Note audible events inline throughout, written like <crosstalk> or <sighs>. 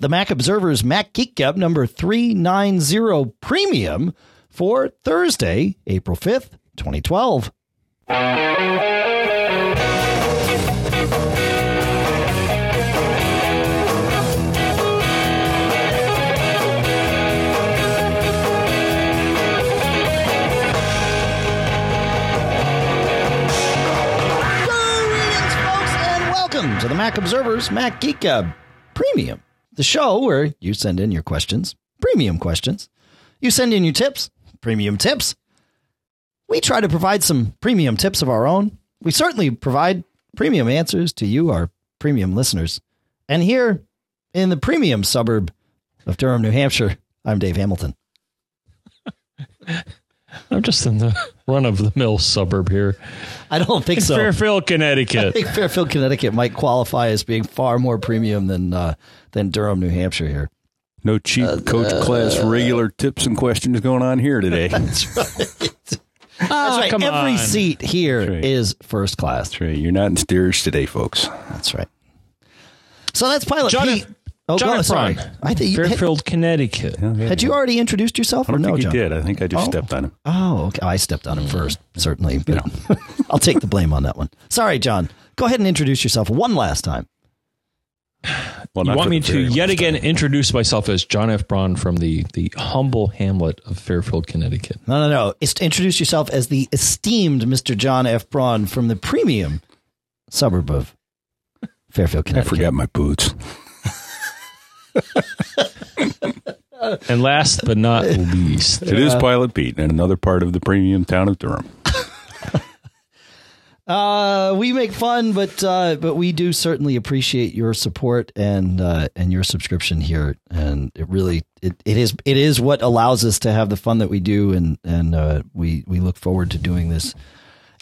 the Mac Observer's Mac Geek Gab number 390 Premium for Thursday, April 5th, 2012. Greetings, folks, and welcome to the Mac Observer's Mac Geek Gab Premium, the show where you send in your questions, premium questions. You send in your tips, premium tips. We try to provide some premium tips of our own. We certainly provide premium answers to you, our premium listeners. And here in the premium suburb of Durham, New Hampshire, I'm Dave Hamilton. <laughs> I'm just in the run of the mill suburb here. I don't think so. Fairfield, Connecticut. I think Fairfield, Connecticut might qualify as being far more premium than uh, than Durham, New Hampshire here. No cheap coach class regular tips and questions going on here today. That's <laughs> That's right. Ah, That's right. come Every on. seat here is right. first class. right. You're not in steerage today, folks. That's right. So that's Pilot John Pete. F- Oh, John go, sorry. I think you had, Fairfield, Connecticut. had you already introduced yourself I don't no, think you John? did. I think I just Oh. stepped on him. Oh, okay. Oh, I stepped on him first, certainly. But <laughs> I'll take the blame on that one. Sorry, John. Go ahead and introduce yourself one last time. Well, You want me to yet last again time. introduce myself as John F. Braun from the, the humble hamlet of Fairfield, Connecticut? No, no, no. It's to introduce yourself as the esteemed Mr. John F. Braun from the premium suburb of Fairfield, Connecticut. I Connecticut. forgot my boots. And last but not <laughs> least, It is Pilot Pete and another part of the premium town of Durham. <laughs> Uh, we make fun, but uh, but we do certainly appreciate your support and uh, and your subscription here, and it really it, it is it is what allows us to have the fun that we do, and and uh, we we look forward to doing this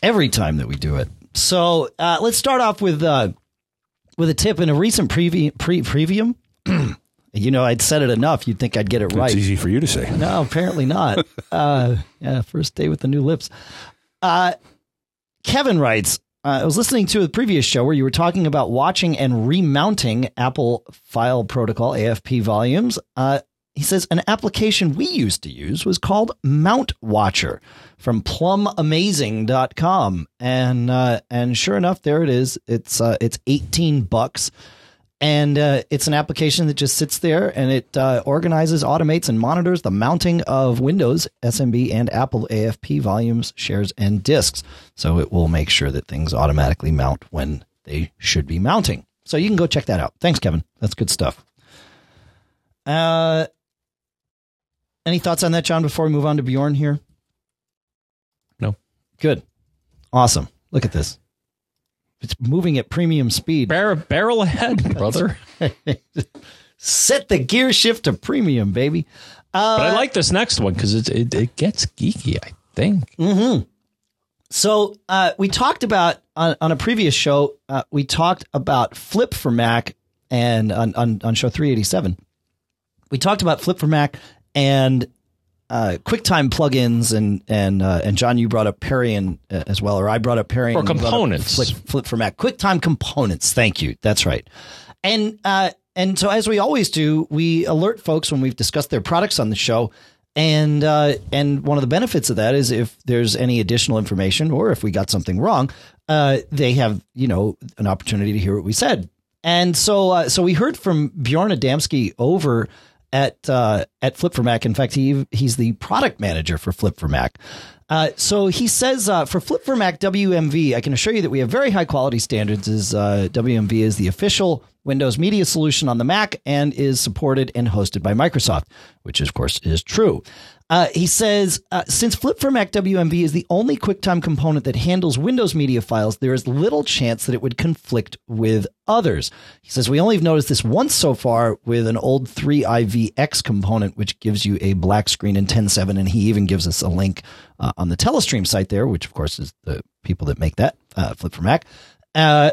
every time that we do it. So uh, let's start off with uh, with a tip in a recent previ- pre previum. You know, I'd said it enough, you'd think I'd get it right. It's easy for you to say. No, apparently not. <laughs> uh, yeah, first day with the new lips. Uh, Kevin writes, uh, I was listening to a previous show where you were talking about watching and remounting Apple File Protocol AFP volumes. Uh, he says an application we used to use was called Mount Watcher from plumamazing.com. And uh, and sure enough, there it is. It's uh, it's 18 bucks and uh, it's an application that just sits there and it uh, organizes, automates, and monitors the mounting of Windows, SMB, and Apple AFP volumes, shares, and disks. So it will make sure that things automatically mount when they should be mounting. So you can go check that out. Thanks, Kevin. That's good stuff. Uh, any thoughts on that, John? Before we move on to Bjorn here. No. Good. Awesome. Look at this. It's moving at premium speed. bar- barrel ahead, <laughs> brother. Set the gear shift to premium, baby. Uh, But I like this next one because it, it it gets geeky. I think. so uh, we talked about on, on a previous show. Uh, we talked about Flip for Mac and on, on on show three eighty seven. We talked about Flip for Mac and uh, QuickTime plugins and and uh, and John, you brought up Perian uh, as well, or I brought up Perian. Or and you brought up components. Flip, Flip for Mac, QuickTime components. Thank you. That's right. And uh, and so as we always do, we alert folks when we've discussed their products on the show. And uh, and one of the benefits of that is if there's any additional information or if we got something wrong, uh, they have you know an opportunity to hear what we said. And so uh, so we heard from Bjorn Adamski over at uh, at Flip for Mac. In fact, he he's the product manager for Flip for Mac. Uh, so he says uh, for Flip for Mac WMV, I can assure you that we have very high quality standards. As uh, WMV is the official Windows media solution on the Mac and is supported and hosted by Microsoft, which of course is true. Uh, he says, uh, since Flip for Mac WMV is the only QuickTime component that handles Windows media files, there is little chance that it would conflict with others. He says, we only have noticed this once so far with an old 3IVX component, which gives you a black screen in 10.7. And he even gives us a link uh, on the Telestream site there, which of course is the people that make that, uh, Flip for Mac, uh,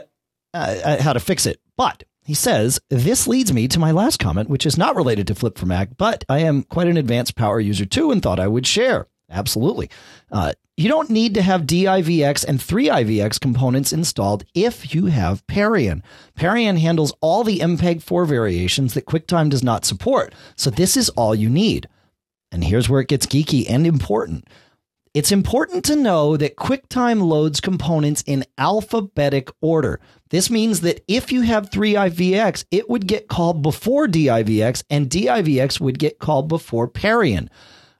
uh, how to fix it. But he says, This leads me to my last comment, which is not related to Flip for Mac, but I am quite an advanced power user too and thought I would share. Absolutely. Uh, you don't need to have DIVX and 3IVX components installed if you have Perian. Parian handles all the MPEG-4 variations that QuickTime does not support, so this is all you need. And here's where it gets geeky and important. It's important to know that QuickTime loads components in alphabetic order. This means that if you have 3IVX, it would get called before DIVX, and DIVX would get called before Perian.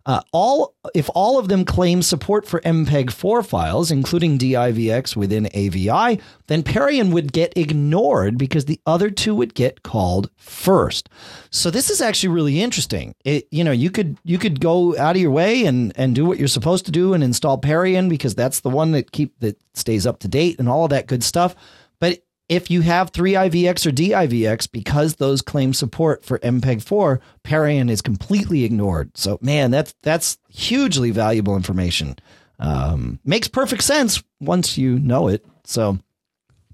Uh, all if all of them claim support for MPEG-4 files, including DIVX within AVI, then Perian would get ignored because the other two would get called first. So this is actually really interesting. It, you know, you could you could go out of your way and and do what you're supposed to do and install Perian because that's the one that keep that stays up to date and all of that good stuff. If you have 3IVX or DIVX, because those claim support for MPEG-4, Perian is completely ignored. So, man, that's that's hugely valuable information. Um, makes perfect sense once you know it. So,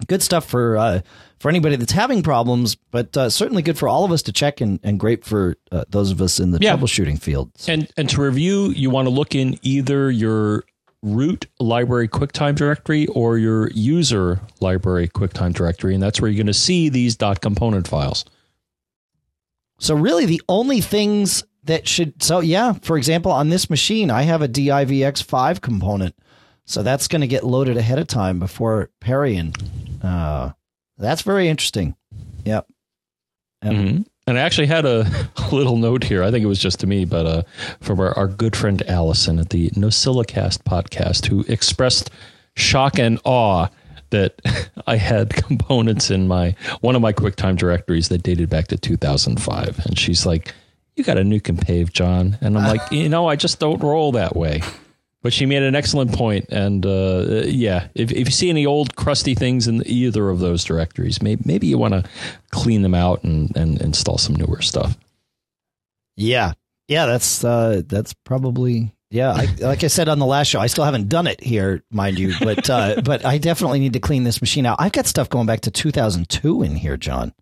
good stuff for uh, for anybody that's having problems, but uh, certainly good for all of us to check and, and great for uh, those of us in the Yeah. troubleshooting field. And and to review, you want to look in either your root library QuickTime directory or your user library QuickTime directory, and that's where you're going to see these dot component files. So really the only things that should so yeah, for example, on this machine I have a DIVX5 component. So that's going to get loaded ahead of time before Perian. Uh that's very interesting. Yep. Yep. hmm And I actually had a, <laughs> little note here. I think it was just to me, but uh, from our, our good friend Allison at the NosillaCast podcast, who expressed shock and awe that <laughs> I had <laughs> components in my one of my QuickTime directories that dated back to 2005, and she's like, "You got a nuke and pave, John," and I'm like, "You know, I just don't roll that way." But she made an excellent point, and uh, yeah, if, if you see any old crusty things in either of those directories, maybe, maybe you want to clean them out and, and install some newer stuff. Yeah. Yeah, that's uh that's probably yeah, I, like I said on the last show, I still haven't done it here, mind you, but uh, <laughs> but I definitely need to clean this machine out. I've got stuff going back to 2002 in here, John.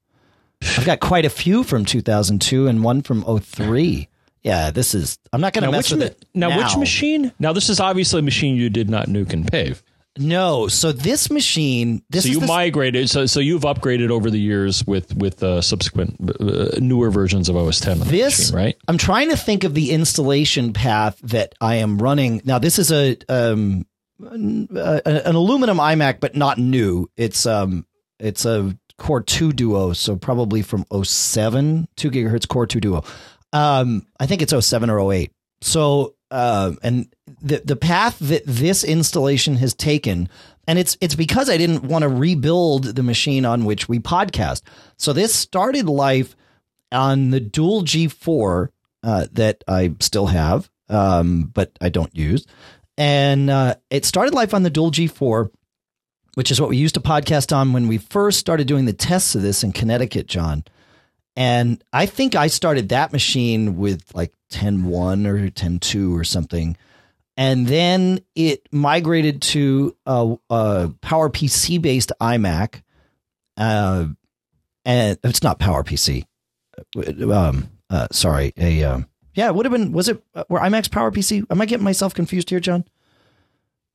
I've got quite a few from 2002 and one from 03. Yeah, this is. I'm not going to mess which, with it. now, which machine? Now, this is obviously a machine you did not nuke and pave. No, so this machine. This So is you the- migrated. So, so you've upgraded over the years with with uh, subsequent uh, newer versions of OS 10 this machine, right? I'm trying to think of the installation path that I am running now. This is a um an, uh, an aluminum iMac, but not new. It's um it's a Core Two Duo, so probably from 07, two gigahertz Core Two Duo. Um, I think it's 07 or 08. So um, and the the path that this installation has taken. And it's it's because I didn't want to rebuild the machine on which we podcast. So this started life on the dual G4 uh, that I still have, um, but I don't use. And uh, it started life on the dual G4, which is what we used to podcast on when we first started doing the tests of this in Connecticut, John. And I think I started that machine with like 10.1 or 10.2 or something. And then it migrated to a, a PowerPC based iMac. Uh, and it's not PowerPC um uh sorry a um yeah it would have been was it uh, were iMacs power pc am i getting myself confused here john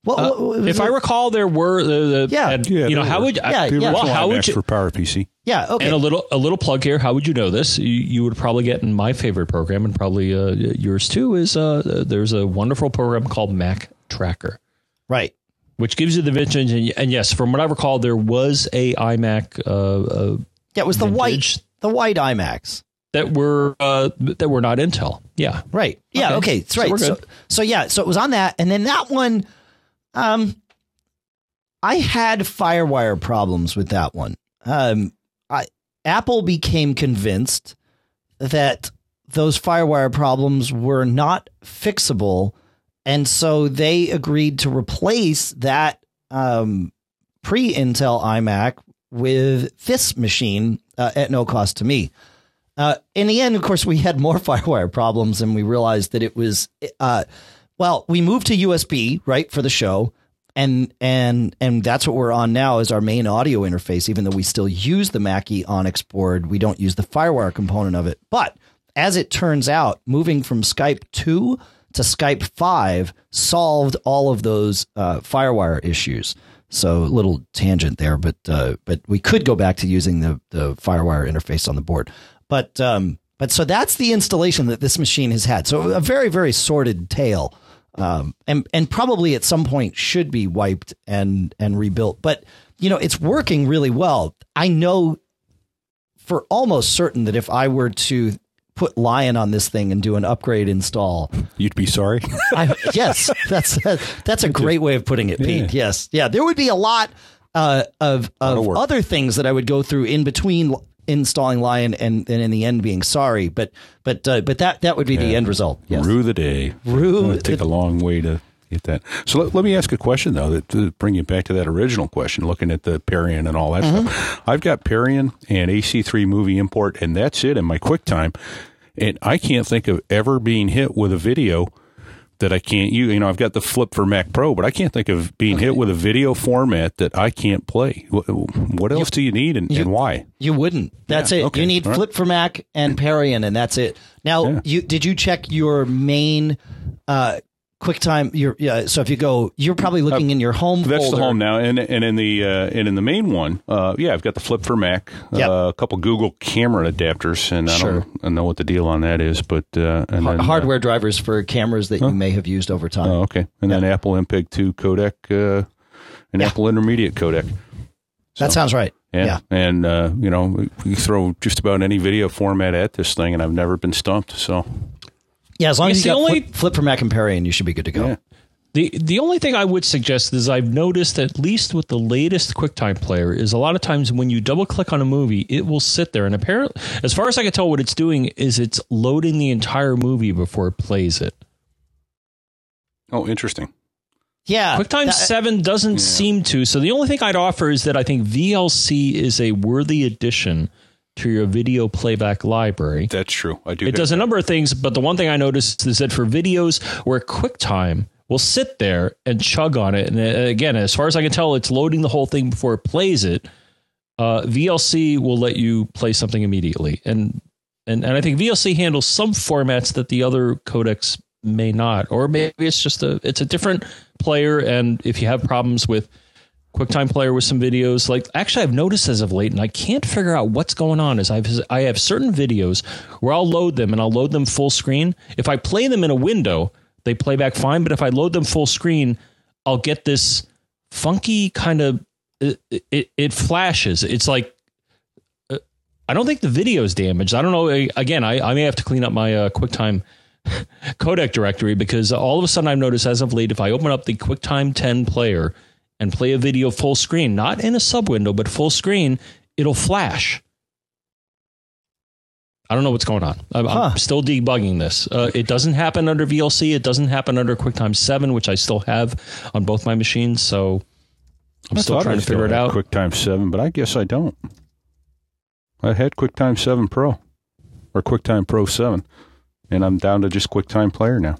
what- what was if I recall, there were the, the Yeah. and, Yeah, you know how were. would Yeah, The yeah. well how would you for PowerPC. yeah okay and a little a little plug here. How would you know this? You, you would probably get in my favorite program, and probably uh, yours too. Is uh, there's a wonderful program called Mac Tracker, right which gives you the vintage. And, and yes, from what I recall, there was a iMac uh, uh, yeah it was the white the white iMacs that were uh, that were not Intel. Yeah, right yeah Okay. okay, that's right we're so, so yeah so it was on that and then that one um i had firewire problems with that one. Um i apple became convinced that those firewire problems were not fixable and so they agreed to replace that um, pre-intel imac with this machine uh, at no cost to me. Uh, in the end of course we had more <laughs> firewire problems and we realized that it was uh, well we moved to usb right for the show and and and that's what we're on now is our main audio interface even though we still use the mackie onyx board we don't use the firewire component of it but as it turns out moving from skype 2 to Skype 5 solved all of those uh, FireWire issues. So a little tangent there, but uh, but we could go back to using the the FireWire interface on the board. But um, but so that's the installation that this machine has had. So a very very sordid tale, um, and and probably at some point should be wiped and and rebuilt. But you know it's working really well. I know for almost certain that if I were to put Lion on this thing and do an upgrade install, You'd be sorry. <laughs> I, yes, that's that's a great way of putting it, Pete. Yeah. Yes, yeah, there would be a lot uh, of of of other things that I would go through in between installing Lion and and in the end being sorry, but but uh, but that that would be the end result. Yes. Rue the day. Rue It would take the- a long way to get that. So let, let me ask a question though, that to bring you back to that original question, looking at the Perian and all that Mm-hmm. stuff. I've got Perian and AC3 movie import, and that's it in my QuickTime. And I can't think of ever being hit with a video that I can't use. You know, I've got the Flip for Mac Pro, but I can't think of being hit with a video format that I can't play. What, else do you need and, and why? You wouldn't. That's Yeah, it. okay, You need right. Flip for Mac and Perian, and that's it. Now, Yeah. you did you check your main uh, QuickTime? Your yeah. So if you go, you're probably looking in your home. Uh, That's folder. the home now, and and in the uh, and in the main one, uh, yeah, I've got the Flip for Mac, Yep. uh, a couple Google camera adapters, and I Sure. don't I know what the deal on that is, but uh, and then, uh, hardware drivers for cameras that you may have used over time. oh, okay, and then Apple MPEG two codec, uh, and Apple Intermediate codec. that sounds right. Yeah, Yeah. and uh, you know, you throw just about any video format at this thing, and I've never been stumped. So Yeah, as long I as you the got only- flip, flip for Mac and Perian, you should be good to go. Yeah. The the only thing I would suggest is I've noticed at least with the latest QuickTime player is a lot of times when you double click on a movie, it will sit there and apparently as far as I can tell what it's doing is it's loading the entire movie before it plays it. oh, interesting. Yeah, QuickTime that- 7 doesn't seem to. So the only thing I'd offer is that I think VLC is a worthy addition to your video playback library. That's true. I do. It does a number of things, but the one thing I noticed is that for videos where QuickTime will sit there and chug on it, and uh, again, as far as I can tell, it's loading the whole thing before it plays it. Uh, VLC will let you play something immediately, and and and I think VLC handles some formats that the other codecs may not, or maybe it's just a it's a different player, and if you have problems with QuickTime Player with some videos. Like actually, I've noticed as of late, and I can't figure out what's going on. Is I've I have certain videos where I'll load them and I'll load them full screen. If I play them in a window, they play back fine. But if I load them full screen, I'll get this funky kind of it, it, it flashes. It's like uh, I don't think the video is damaged. I don't know. Again, I, I may have to clean up my uh, QuickTime <laughs> codec directory because all of a sudden I've noticed as of late, if I open up the QuickTime 10 player and play a video full screen, not in a sub window, but full screen, it'll flash. I don't know what's going on. I'm, Huh. I'm still debugging this. Uh, it doesn't happen under VLC. It doesn't happen under QuickTime 7, which I still have on both my machines. So I'm I still trying I to figure it out. QuickTime Seven, but I guess I don't. I had QuickTime Seven Pro or QuickTime Pro Seven, and I'm down to just QuickTime Player now.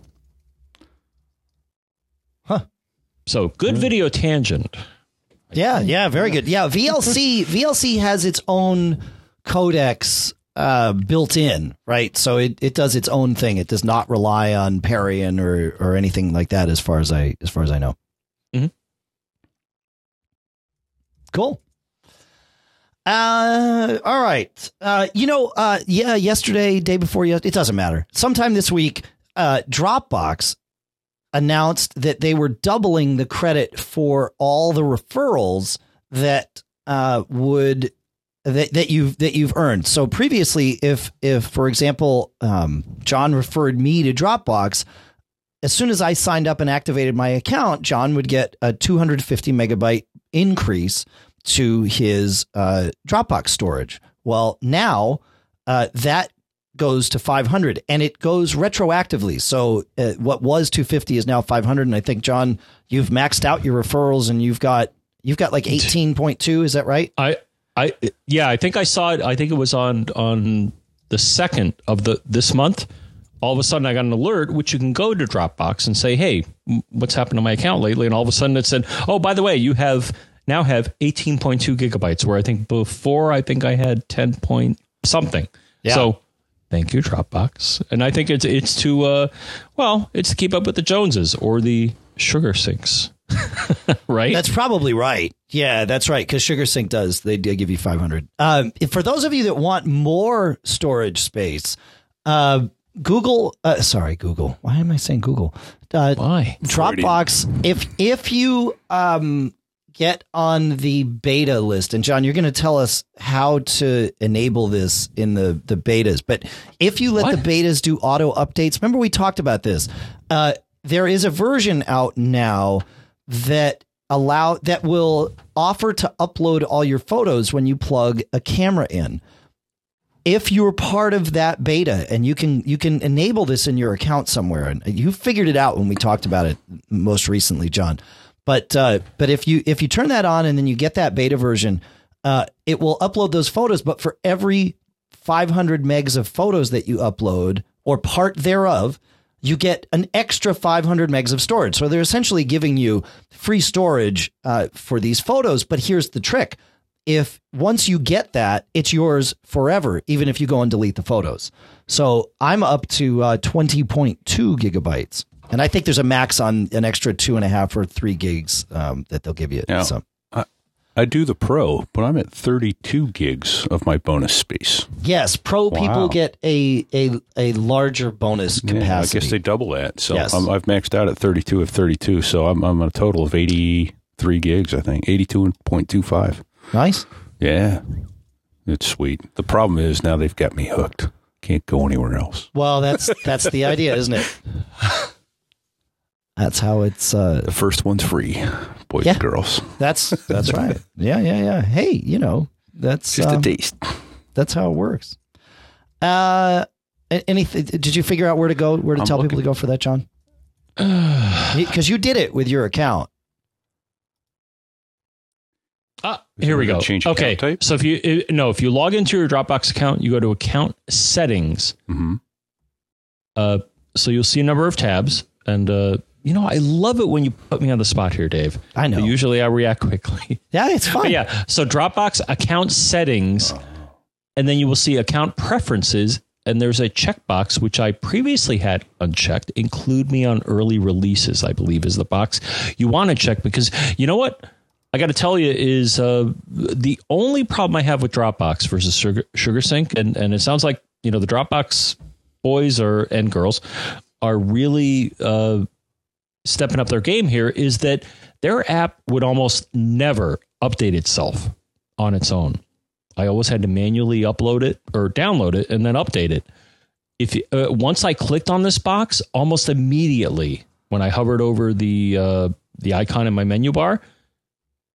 So good video tangent. Yeah, yeah, very good. Yeah, VLC <laughs> VLC has its own codecs uh, built in, right? So it, it does its own thing. It does not rely on Perian or or anything like that, as far as I as far as I know. Mhm. Cool. Uh, all right. Uh, you know, uh, yeah, yesterday, day before, yes, it doesn't matter. Sometime this week, uh, Dropbox announced that they were doubling the credit for all the referrals that uh, would that, that you've that you've earned. So previously, if if for example, um, John referred me to Dropbox, as soon as I signed up and activated my account, John would get a 250 megabyte increase to his uh, Dropbox storage. Well, now uh, that goes to 500 and it goes retroactively. So uh, what was 250 is now 500 and I think John you've maxed out your referrals and you've got you've got like 18.2 is that right? I, I, yeah, I think I saw it. I think it was on on the second of the this month. All of a sudden, I got an alert, which you can go to Dropbox and say, "Hey, what's happened to my account lately?" And all of a sudden, it said, "Oh, by the way, you have now have 18.2 gigabytes." Where I think before, I think I had 10 point something. Yeah. So Thank you, Dropbox. And I think it's it's to uh, well, it's to keep up with the Joneses or the SugarSyncs, <laughs> right? That's probably right. Yeah, that's right. Because SugarSync does they do give you 500. Um, for those of you that want more storage space, uh, Google. Uh, sorry, Google. Why am I saying Google? Uh, Why? Dropbox. If if you um get on the beta list, and John, you're going to tell us how to enable this in the the betas. But if you let What? the betas do auto updates, remember we talked about this. Uh, there is a version out now that allow that will offer to upload all your photos when you plug a camera in if you're part of that beta and you can you can enable this in your account somewhere and you figured it out when we talked about it most recently john but uh, but if you if you turn that on and then you get that beta version uh, it will upload those photos but for every 500 megs of photos that you upload or part thereof you get an extra 500 megs of storage so they're essentially giving you free storage uh, for these photos but here's the trick if once you get that, it's yours forever, even if you go and delete the photos. So I'm up to uh, 20.2 gigabytes. And I think there's a max on an extra two and a half or three gigs um, that they'll give you. Now, so I, I do the pro, but I'm at 32 gigs of my bonus space. yes, pro people get a, a a larger bonus Yeah, capacity. I guess they double that. So Yes. I'm, I've maxed out at 32 of 32. So I'm, I'm a total of 83 gigs, I think. 82.25. nice. Yeah. It's sweet. The problem is now they've got me hooked. Can't go anywhere else. Well, that's that's the idea, isn't it? <laughs> That's how it's. Uh, The first one's free, boys Yeah. and girls. that's <laughs> that's right. Yeah, yeah, yeah. Hey, you know that's Just um, a taste. that's how it works. Uh, anything? Did you figure out where to go? Where to I'm tell people to go for that, John? <sighs> Because you did it with your account. Ah, here we go. change account okay, type? so if you i- no, if you log into your Dropbox account, you go to account settings. hmm Uh, so you'll see a number of tabs, and uh, you know I love it when you put me on the spot here, Dave. I know. But usually I react quickly. <laughs> Yeah, it's fine. But yeah, so Dropbox account settings, and then you will see account preferences, and there's a checkbox which I previously had unchecked. Include me on early releases, I believe, is the box you want to check because you know what. I got to tell you is uh, the only problem I have with Dropbox versus Sugar, SugarSync, and and it sounds like you know the Dropbox boys or and girls are really uh, stepping up their game here is that their app would almost never update itself on its own. I always had to manually upload it or download it and then update it. If uh, once I clicked on this box, almost immediately when I hovered over the uh, the icon in my menu bar,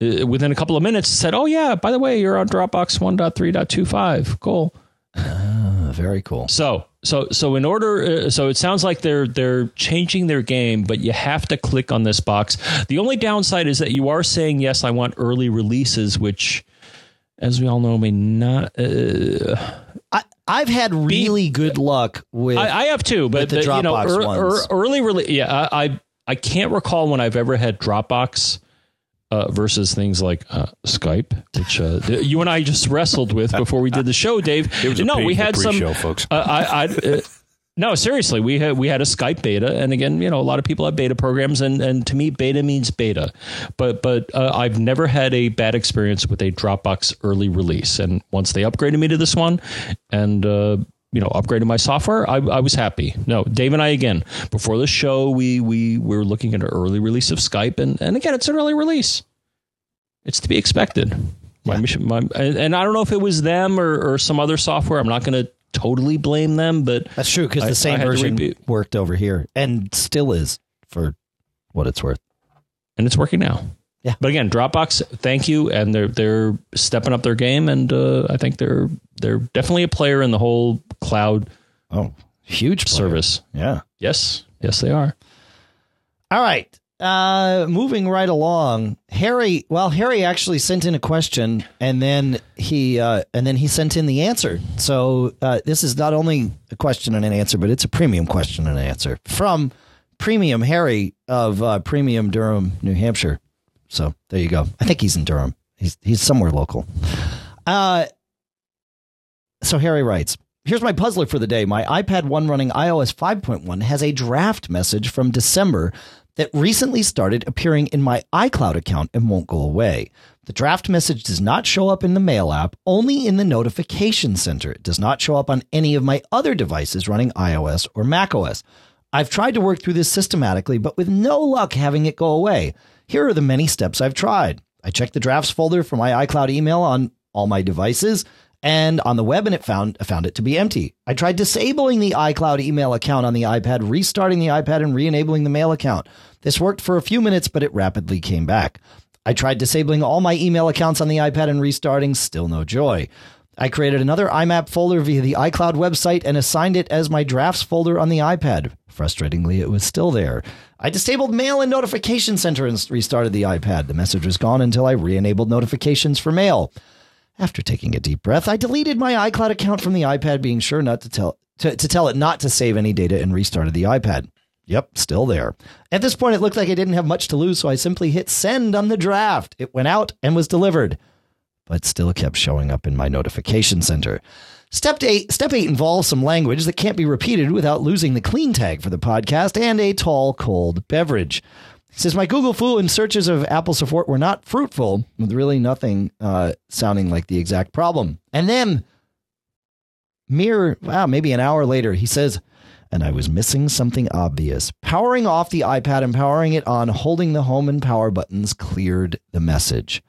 uh, within a couple of minutes, it said, "Oh yeah, by the way, you're on Dropbox 1.3.25. Cool." Ah, very cool. So, so, so in order, uh, so it sounds like they're they're changing their game, but you have to click on this box. The only downside is that you are saying yes, I want early releases, which, as we all know, may not. Uh, I, I've had really good luck with. I, I have too, but With the the, you know, Dropbox ear- ones. ear- early release. Yeah, I, I I can't recall when I've ever had Dropbox. Uh, versus things like uh, Skype, which uh, you and I just wrestled with before we did the show, Dave. It was a no, we had some pre-show, folks. uh, I, I uh, no, seriously, we had we had a Skype beta, and again, you know, a lot of people have beta programs, and and to me, beta means beta, but but uh, I've never had a bad experience with a Dropbox early release, and once they upgraded me to this one, and uh, you know, upgraded my software, I, I was happy. No, Dave and I again before the show, we we were looking at an early release of Skype, and and again, it's an early release. It's to be expected. My mission, my, and I don't know if it was them or, or some other software. I'm not going to totally blame them, but that's true because the same version worked over here and still is for what it's worth. and it's working now. Yeah. But again, Dropbox, thank you, and they're they're stepping up their game, and uh, I think they're they're definitely a player in the whole cloud Oh, huge player. service. Yeah. Yes, yes, they are. All right. Uh, moving right along, Harry. Well, Harry actually sent in a question, and then he uh, and then he sent in the answer. So uh, this is not only a question and an answer, but it's a premium question and answer from Premium Harry of uh, Premium Durham, New Hampshire. So there you go. I think he's in Durham. He's he's somewhere local. Uh, so Harry writes, Here's my puzzler for the day. My iPad 1 running iOS 5.1 has a draft message from December that recently started appearing in my iCloud account and won't go away. The draft message does not show up in the Mail app, only in the Notification Center. It does not show up on any of my other devices running iOS or macOS. I've tried to work through this systematically, but with no luck having it go away. Here are the many steps I've tried. I checked the drafts folder for my iCloud email on all my devices and on the web and it found found it to be empty. I tried disabling the iCloud email account on the iPad, restarting the iPad and re-enabling the mail account. This worked for a few minutes, but it rapidly came back. I tried disabling all my email accounts on the iPad and restarting, still no joy. I created another IMAP folder via the iCloud website and assigned it as my drafts folder on the iPad. Frustratingly, it was still there. I disabled Mail and Notification Center and restarted the iPad. The message was gone until I re enabled notifications for Mail. After taking a deep breath, I deleted my iCloud account from the iPad, being sure not to tell to, to tell it not to save any data and restarted the iPad. Yep, still there. At this point, it looked like I didn't have much to lose, so I simply hit send on the draft. It went out and was delivered, but still kept showing up in my notification center. Step eight, step eight involves some language that can't be repeated without losing the clean tag for the podcast and a tall, cold beverage. It says my Google Fu and searches of Apple support were not fruitful, with really nothing uh, sounding like the exact problem. And then, mere wow, maybe an hour later, he says, and I was missing something obvious. Powering off the iPad and powering it on, holding the home and power buttons cleared the message.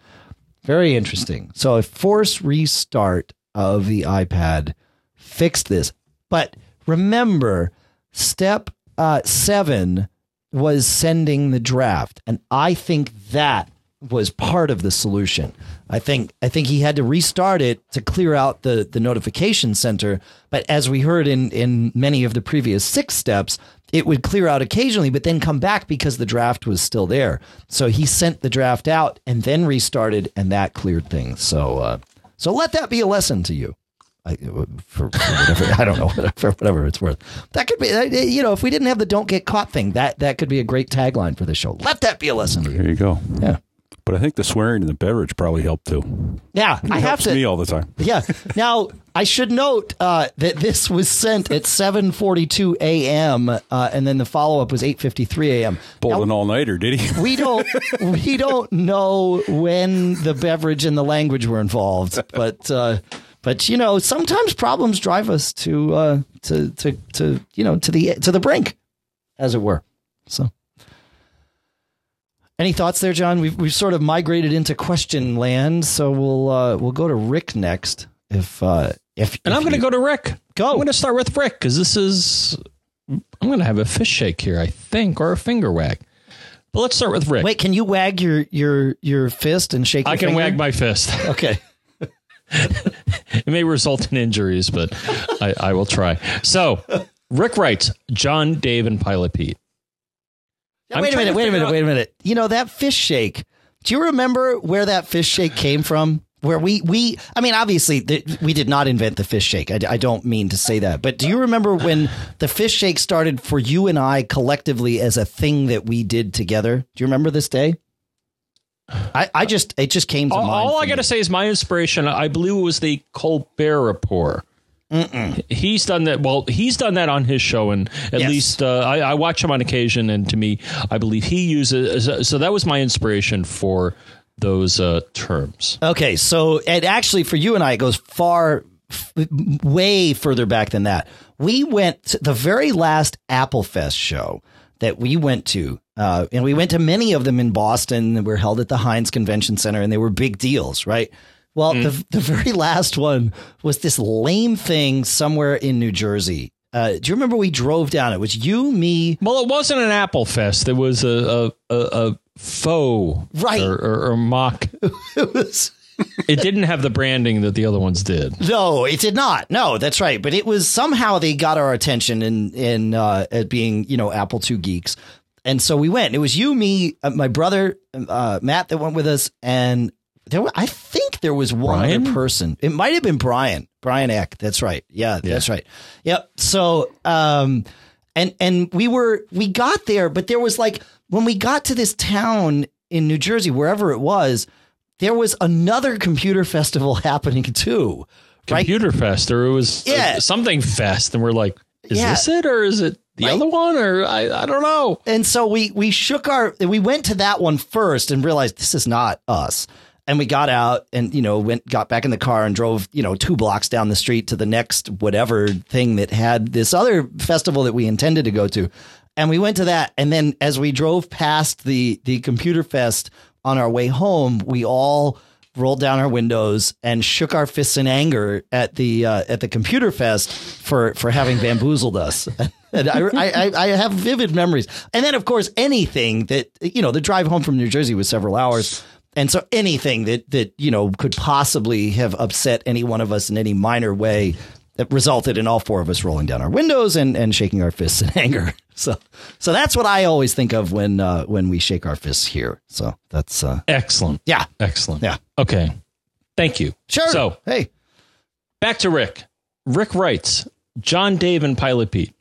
Very interesting. So a force restart of the iPad fixed this. But remember, step uh, seven was sending the draft, and I think that was part of the solution. I think I think he had to restart it to clear out the the notification center. But as we heard in in many of the previous six steps, it would clear out occasionally, but then come back because the draft was still there. So he sent the draft out and then restarted, and that cleared things. So uh, so let that be a lesson to you. I, for, for whatever I don't know <laughs> for whatever it's worth. That could be uh, you know if we didn't have the "don't get caught" thing, that that could be a great tagline for the show. Let that be a lesson. To you. There you go. Yeah. But I think the swearing in the beverage probably helped too. Yeah, It I have to. me all the time. <laughs> Yeah. Now I should note uh, that this was sent at 7:42 a.m. Uh, and then the follow up was 8:53 a.m. Pulled Now, an all nighter, did he? we don't <laughs> we don't know when the beverage and the language were involved, but uh, but you know sometimes problems drive us to uh, to to to you know to the to the brink, as it were. So. Any thoughts there, John? We've we've sort of migrated into question land, so we'll uh, we'll go to Rick next. If uh, if And if I'm going to go to Rick. Go. I'm going to start with Rick because this is. I'm going to have a fish shake here, I think, or a finger wag. But let's start with Rick. Wait, can you wag your your your fist and shake? I can finger? wag my fist. <laughs> Okay. <laughs> It may result in injuries, but I, I will try. So, Rick writes John, Dave, and Pilot Pete. Wait a minute. Wait a minute. out- Wait a minute. You know that fish shake. Do you remember where that fish shake came from? Where we we I mean obviously the, we did not invent the fish shake. I, I don't mean to say that, but do you remember when the fish shake started for you and I collectively as a thing that we did together? Do you remember this day? I, I just it just came to All, mind. all I got to say is my inspiration. I believe it was the Colbert Report. He's done that. Well, he's done that on his show, and at Yes. least uh, I, I watch him on occasion. And to me, I believe he uses. So that was my inspiration for those uh, terms. Okay, so and actually for you and I, it goes far, f- way further back than that. We went to the very last Apple Fest show that we went to, uh, and we went to many of them in Boston. that were held at the Hynes Convention Center, and they were big deals, right? Well, the the very <laughs> last one was this lame thing somewhere in New Jersey. Uh, do you remember we drove down? It was you, me, Well, it wasn't an Apple Fest. It was a a, a, a faux Right. or, or, or mock. <laughs> it was <laughs> It didn't have the branding that the other ones did. No, it did not. No, that's right. But it was somehow they got our attention in in uh, at being you know Apple II geeks, and so we went. It was you, me, uh, my brother uh, Matt that went with us, and there were, I think there was one Brian? other person. It might have been Brian. Brian Eck. That's right. Yeah, that's right. Yep. So um, and and we were we got there, but there was like when we got to this town in New Jersey, wherever it was there was another computer festival <laughs> happening too. right? Computer Fest, or it was uh, Yeah. something Fest, and we're like, is Yeah. this it, or is it the Right. other one, or I, I don't know. And so we we shook our we went to that one first and realized this is not us. And we got out and you know went got back in the car and drove you know two blocks down the street to the next whatever thing that had this other festival that we intended to go to. And we went to that and then as we drove past the the computer fest on our way home, we all rolled down our windows and shook our fists in anger at the uh, at the computer fest for for having bamboozled us. <laughs> and I, I I have vivid memories. And then of course anything that you know the drive home from New Jersey was several hours. And so anything that that you know could possibly have upset any one of us in any minor way that resulted in all four of us rolling down our windows and, and shaking our fists in <laughs> anger. So so that's what I always think of when uh, when we shake our fists here. So that's uh, Excellent, yeah excellent. yeah Okay, thank you. sure. So hey back to Rick. Rick writes, John, Dave, and Pilot Pete.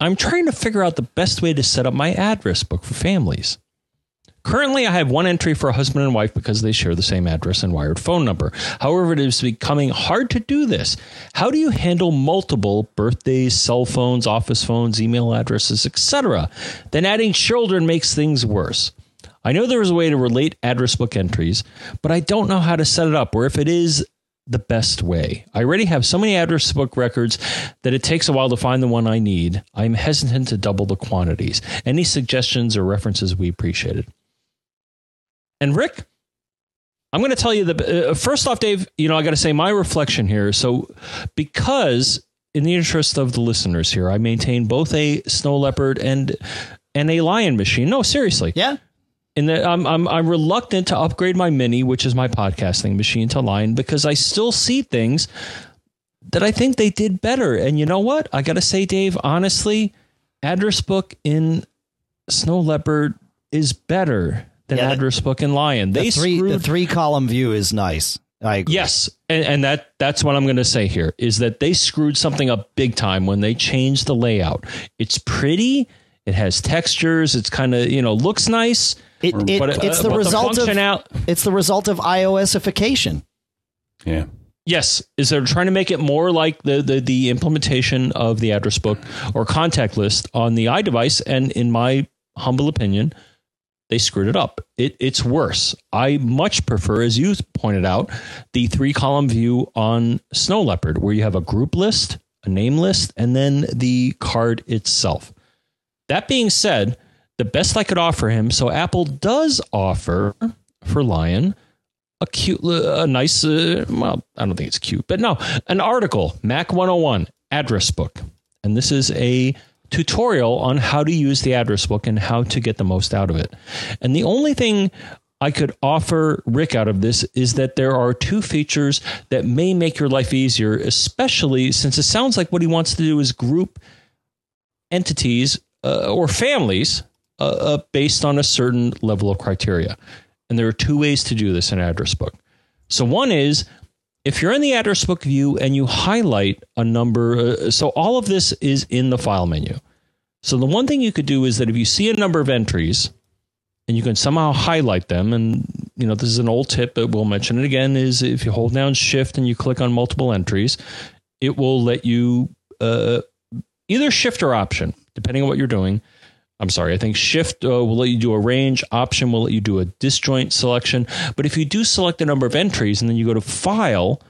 I'm trying to figure out the best way to set up my address book for families. Currently, I have one entry for a husband and wife because they share the same address and wired phone number. However, it is becoming hard to do this. How do you handle multiple birthdays, cell phones, office phones, email addresses, etc.? Then adding children makes things worse. I know there is a way to relate address book entries, but I don't know how to set it up or if it is the best way. I already have so many address book records that it takes a while to find the one I need. I'm hesitant to double the quantities. Any suggestions or references we appreciate it. And Rick, I'm going to tell you the uh, first off, Dave. You know, I got to say my reflection here. So, because in the interest of the listeners here, I maintain both a snow leopard and and a lion machine. No, seriously, yeah and that I'm, I'm I'm reluctant to upgrade my mini, which is my podcasting machine, to Lion because I still see things that I think they did better. And you know what? I got to say, Dave, honestly, address book in Snow Leopard is better than Yeah, address book in Lion. They the three screwed the three column view is nice. I agree. Yes, and, and that that's what I'm going to say here is that they screwed something up big time when they changed the layout. It's pretty, it has textures, it's kind of you know looks nice. It, it, but, uh, it's the but result of functional- it's the result of iOSification. Yeah. Yes, is they're trying to make it more like the, the the implementation of the address book or contact list on the iDevice, and in my humble opinion, they screwed it up. It it's worse. I much prefer, as you pointed out, the three column view on Snow Leopard, where you have a group list, a name list, and then the card itself. That being said, the best I could offer him, so Apple does offer for Lion a cute, a nice, uh, well, I don't think it's cute, but no, an article, Mac 101 address book. And this is a tutorial on how to use the address book and how to get the most out of it. And the only thing I could offer Rick out of this is that there are two features that may make your life easier, especially since it sounds like what he wants to do is group entities uh, or families uh, uh, based on a certain level of criteria. And there are two ways to do this in address book. So one is if you're in the address book view and you highlight a number, uh, so all of this is in the file menu. So the one thing you could do is that if you see a number of entries and you can somehow highlight them, and you know this is an old tip, but we'll mention it again, is if you hold down Shift and you click on multiple entries, it will let you uh, either Shift or Option, depending on what you're doing. I'm sorry, I think Shift uh, will let you do a range, Option will let you do a disjoint selection. But if you do select a number of entries and then you go to File,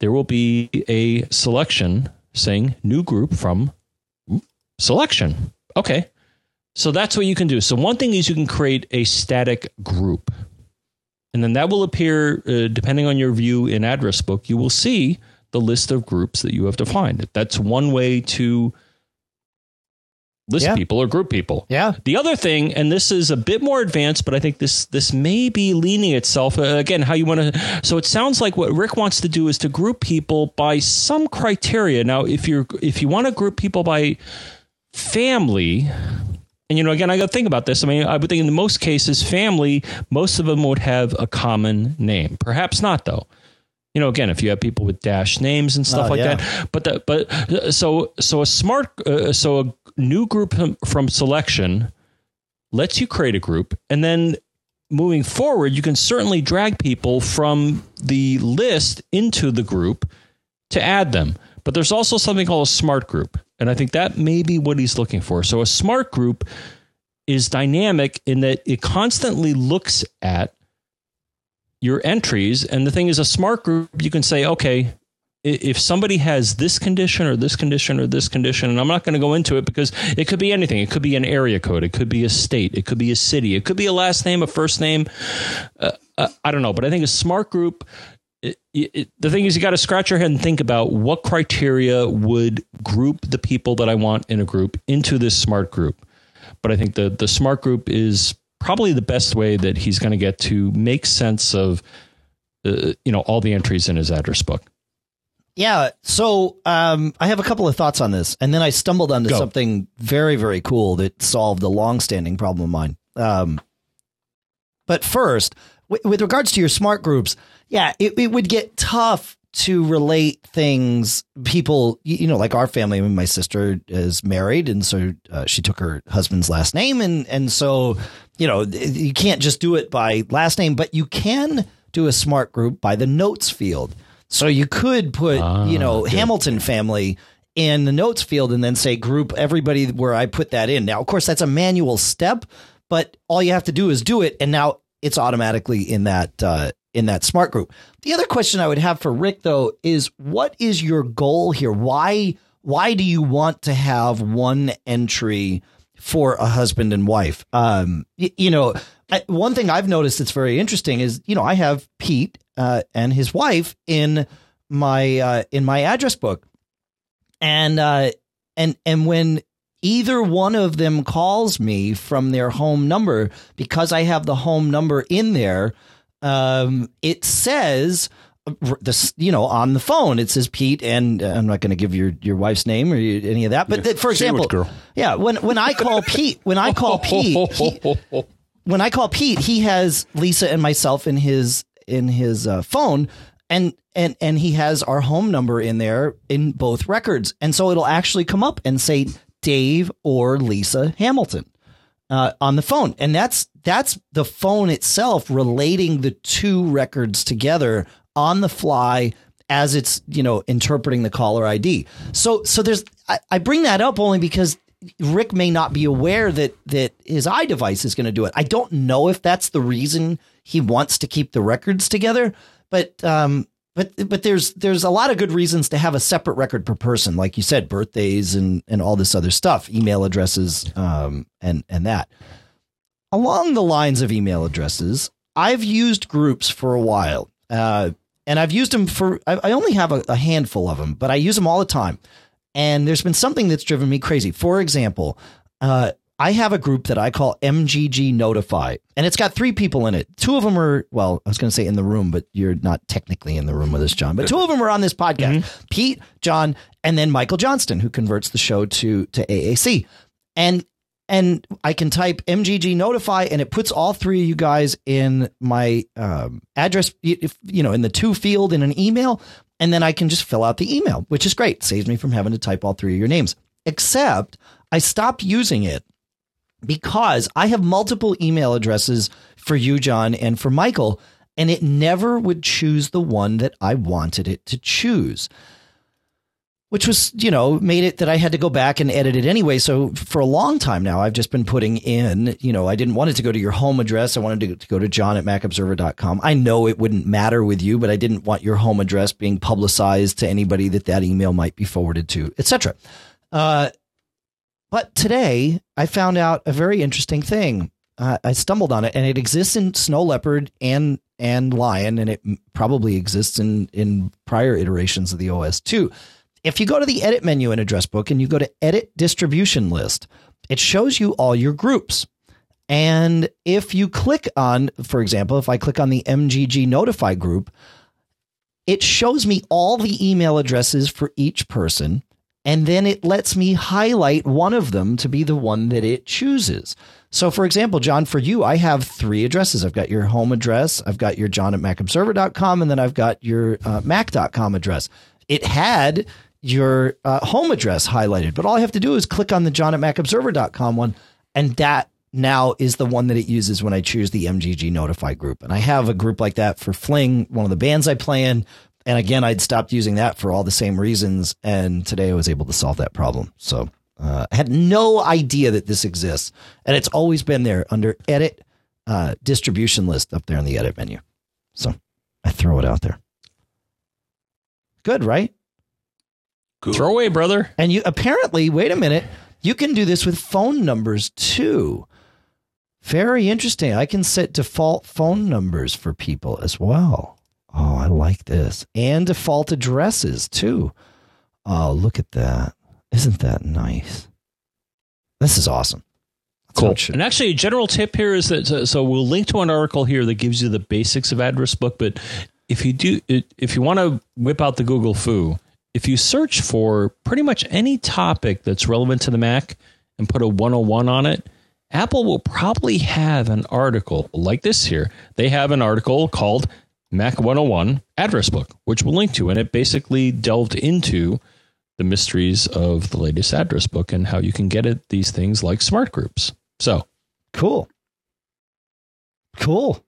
there will be a selection saying New Group from Selection. Okay. So that's what you can do. So one thing is you can create a static group. And then that will appear, uh, depending on your view in address book, you will see the list of groups that you have defined. That's one way to list Yeah. people or group people. Yeah. The other thing, and this is a bit more advanced, but I think this this may be leaning itself uh, again how you want to. So it sounds like what Rick wants to do is to group people by some criteria. Now, if you're if you want to group people by family, and you know, again, I got to think about this. I mean, I would think in most cases, family, most of them would have a common name. Perhaps not, though. You know, again, if you have people with dash names and stuff Oh, like yeah. that. But the, but uh, so so a smart uh, so a new group from, selection lets you create a group, and then moving forward, you can certainly drag people from the list into the group to add them. But there's also something called a smart group. And I think that may be what he's looking for. So a smart group is dynamic in that it constantly looks at your entries. And the thing is, a smart group, you can say, okay, if somebody has this condition or this condition or this condition, and I'm not going to go into it because it could be anything. It could be an area code. It could be a state. It could be a city. It could be a last name, a first name. Uh, uh, I don't know. But I think a smart group, it, it, the thing is, you got to scratch your head and think about what criteria would group the people that I want in a group into this smart group. But I think the, the smart group is probably the best way that he's going to get to make sense of, uh, you know, all the entries in his address book. Yeah. So um, I have a couple of thoughts on this, and then I stumbled onto Go. something very, very cool that solved a long-standing problem of mine. Um, but first, w- with regards to your smart groups, yeah, it, it would get tough to relate things. People, you know, like our family. I mean, my sister is married, and so uh, she took her husband's last name, and and so you know, you can't just do it by last name, but you can do a smart group by the notes field. So you could put, Ah, you know, good. Hamilton family in the notes field and then say group everybody where I put that in. Now, of course, that's a manual step, but all you have to do is do it, and now it's automatically in that uh, in that smart group. The other question I would have for Rick though is, what is your goal here? Why why do you want to have one entry for a husband and wife? Um, y- you know, I, one thing I've noticed that's very interesting is, you know, I have Pete uh, and his wife in my uh, in my address book, and uh, and and when either one of them calls me from their home number because I have the home number in there, um, it says this you know on the phone it says Pete and uh, I'm not going to give your your wife's name or you, any of that but th- for example girl. yeah when when I call Pete when I call Pete he, <laughs> when I call Pete, he has Lisa and myself in his in his uh, phone, and and and he has our home number in there in both records, and so it'll actually come up and say Dave or Lisa Hamilton uh, on the phone, and that's that's the phone itself relating the two records together on the fly as it's you know interpreting the caller ID. So so there's I, I bring that up only because Rick may not be aware that that his iDevice is going to do it. I don't know if that's the reason he wants to keep the records together, but um, but but there's there's a lot of good reasons to have a separate record per person, like you said, birthdays and and all this other stuff, email addresses, um, and and that. Along the lines of email addresses, I've used groups for a while, uh, and I've used them for. I, I only have a, a handful of them, but I use them all the time. And there's been something that's driven me crazy. For example, uh, I have a group that I call MGG Notify, and it's got three people in it. Two of them are, well, I was going to say in the room, but you're not technically in the room with us, John. But two of them are on this podcast Pete, John, and then Michael Johnston, who converts the show to, to AAC. And and I can type MGG notify and it puts all three of you guys in my um, address, you know, in the to field in an email. And then I can just fill out the email, which is great. Saves me from having to type all three of your names. Except I stopped using it because I have multiple email addresses for you, John, and for Michael, and it never would choose the one that I wanted it to choose which was, you know, made it that I had to go back and edit it anyway. So for a long time now, I've just been putting in, you know, I didn't want it to go to your home address. I wanted to, go to john at macobserver.com. I know it wouldn't matter with you, but I didn't want your home address being publicized to anybody that that email might be forwarded to, etc. Uh, but today I found out a very interesting thing. Uh, I stumbled on it, and it exists in Snow Leopard and and Lion, and it probably exists in in prior iterations of the OS too. If you go to the edit menu in Address Book and you go to Edit Distribution List, it shows you all your groups. And if you click on, for example, if I click on the MGG Notify group, it shows me all the email addresses for each person. And then it lets me highlight one of them to be the one that it chooses. So, for example, John, for you, I have three addresses. I've got your home address, I've got your john at macobserver.com, and then I've got your uh, mac.com address. It had your uh, home address highlighted, but all I have to do is click on the john at macobserver.com one, and that now is the one that it uses when I choose the MGG Notify group. And I have a group like that for Fling, one of the bands I play in. and again, I'd stopped using that for all the same reasons. And today I was able to solve that problem. So uh, I had no idea that this exists. And it's always been there under edit uh, distribution list up there in the edit menu. So I throw it out there. Good, right? Good. Throw away, brother. And you apparently, wait a minute, you can do this with phone numbers too. Very interesting. I can set default phone numbers for people as well. Oh, I like this. And default addresses too. Oh, look at that. Isn't that nice? This is awesome. That's Cool. should- And actually, a general tip here is that so, so we'll link to an article here that gives you the basics of address book. But if you do, if you want to whip out the Google Fu, if you search for pretty much any topic that's relevant to the Mac and put a 101 on it, Apple will probably have an article like this here. They have an article called Mac 101 Address Book, which we'll link to. And it basically delved into the mysteries of the latest address book and how you can get at these things like smart groups. So, Cool. Cool.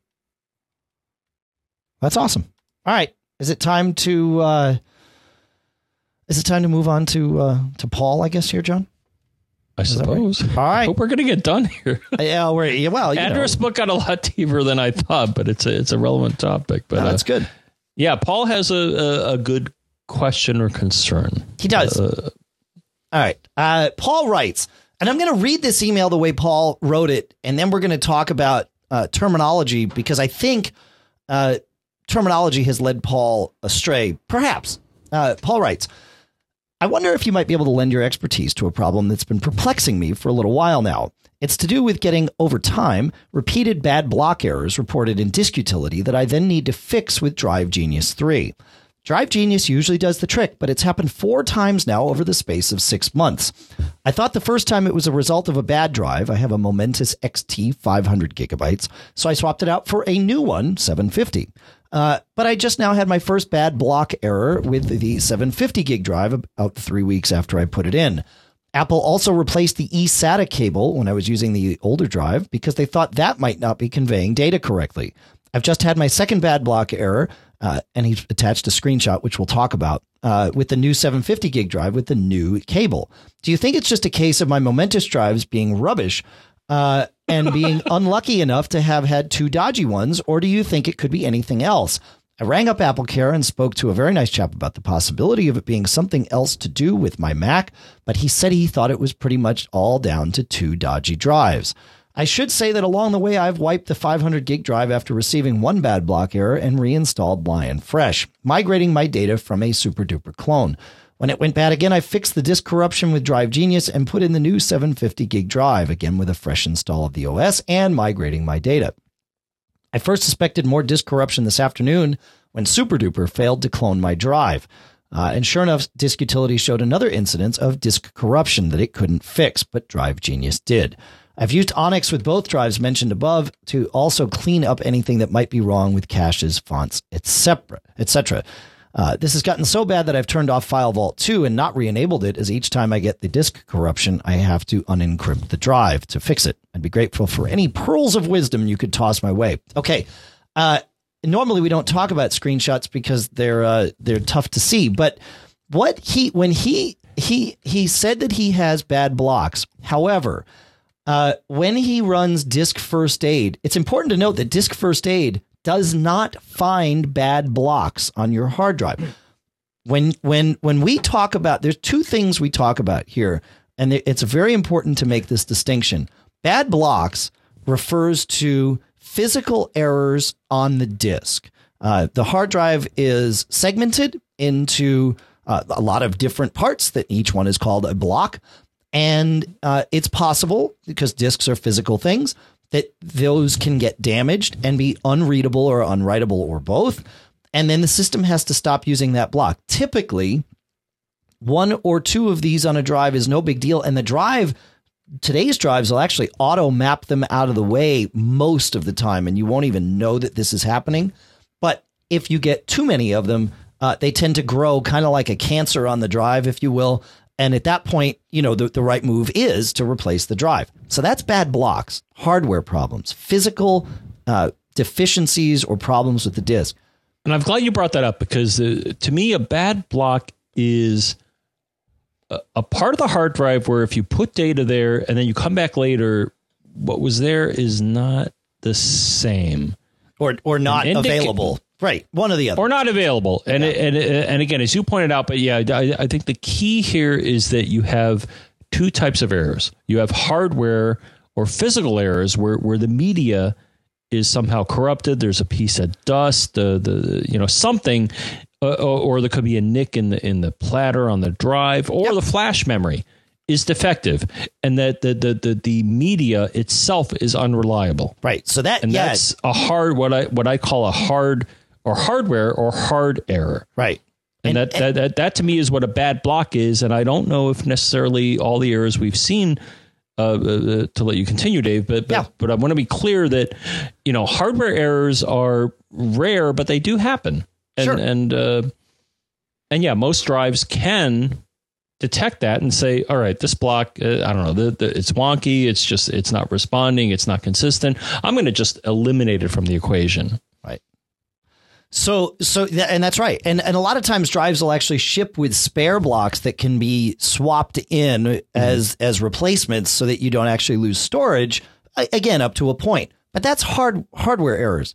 That's awesome. All right. Is it time to uh is it time to move on to uh to Paul, I guess here, John? I that right? suppose. All right. Hope we're going to get done here. <laughs> Yeah, we're yeah, well, you Address know, book got a lot deeper than I thought, but it's a it's a relevant topic. But no, uh, that's good. yeah, Paul has a, a, a good question or concern. He does. Uh, All right. Uh, Paul writes, and I'm going to read this email the way Paul wrote it, and then we're going to talk about uh, terminology because I think uh, terminology has led Paul astray. Perhaps. Uh, Paul writes, I wonder if you might be able to lend your expertise to a problem that's been perplexing me for a little while now. It's to do with getting, over time, repeated bad block errors reported in disk utility that I then need to fix with Drive Genius 3. Drive Genius usually does the trick, but it's happened four times now over the space of six months. I thought the first time it was a result of a bad drive. I have a Momentus XT 500 gigabytes, so I swapped it out for a new one, 750. Uh, but I just now had my first bad block error with the 750 gig drive about three weeks after I put it in. Apple also replaced the eSATA cable when I was using the older drive because they thought that might not be conveying data correctly. I've just had my second bad block error, uh, and he's attached a screenshot, which we'll talk about, uh, with the new 750 gig drive with the new cable. Do you think it's just a case of my Momentus drives being rubbish uh, and being <laughs> unlucky enough to have had two dodgy ones, or do you think it could be anything else? I rang up Apple Care and spoke to a very nice chap about the possibility of it being something else to do with my Mac, but he said he thought it was pretty much all down to two dodgy drives. I should say that along the way, I've wiped the 500 gig drive after receiving one bad block error and reinstalled Lion Fresh, migrating my data from a SuperDuper clone. When it went bad again, I fixed the disk corruption with Drive Genius and put in the new 750 gig drive, again with a fresh install of the OS and migrating my data. I first suspected more disk corruption this afternoon when SuperDuper failed to clone my drive. Uh, and sure enough, Disk Utility showed another incidence of disk corruption that it couldn't fix, but Drive Genius did. I've used Onyx with both drives mentioned above to also clean up anything that might be wrong with caches, fonts, etc. etc. Uh, this has gotten so bad that I've turned off File Vault 2 and not re-enabled it, as each time I get the disk corruption, I have to unencrypt the drive to fix it. I'd be grateful for any pearls of wisdom you could toss my way. Okay. Uh, normally we don't talk about screenshots because they're uh, they're tough to see, but what he when he he he said that he has bad blocks. However, uh, when he runs Disk First Aid, it's important to note that Disk First Aid does not find bad blocks on your hard drive. When when when we talk about there's two things we talk about here, and it's very important to make this distinction. Bad blocks refers to physical errors on the disk. Uh, the hard drive is segmented into uh, a lot of different parts that each one is called a block. And uh, it's possible, because disks are physical things, that those can get damaged and be unreadable or unwritable or both. And then the system has to stop using that block. Typically, one or two of these on a drive is no big deal. And the drive, today's drives will actually auto map them out of the way most of the time. And you won't even know that this is happening. But if you get too many of them, uh, they tend to grow kind of like a cancer on the drive, if you will. And at that point, you know, the, the right move is to replace the drive. So that's bad blocks, hardware problems, physical uh, deficiencies or problems with the disk. and I'm glad you brought that up because uh, to me, a bad block is a, a part of the hard drive where if you put data there and then you come back later, what was there is not the same or or not Indica- available. Right, one or the other. or not available. And and and again, as you pointed out, but yeah, I, I think the key here is that you have two types of errors. You have hardware or physical errors where where the media is somehow corrupted. There's a piece of dust, the the you know something, uh, or, or there could be a nick in the in the platter on the drive, or the flash memory is defective, and that the the the, the media itself is unreliable right. So that and yeah, that's a hard what I what I call a hard or hardware or hard error. right. And, that, that that that to me is what a bad block is, and I don't know if necessarily all the errors we've seen. Uh, uh, to let you continue, Dave, but but, Yeah. but I want to be clear that you know hardware errors are rare, but they do happen, and Sure. and uh, and yeah, most drives can detect that and say, all right, this block, uh, I don't know, the, the, it's wonky, it's just it's not responding, it's not consistent. I'm going to just eliminate it from the equation. So, so, and that's right. And, and a lot of times drives will actually ship with spare blocks that can be swapped in mm-hmm. as, as replacements so that you don't actually lose storage again, up to a point, but that's hard hardware errors.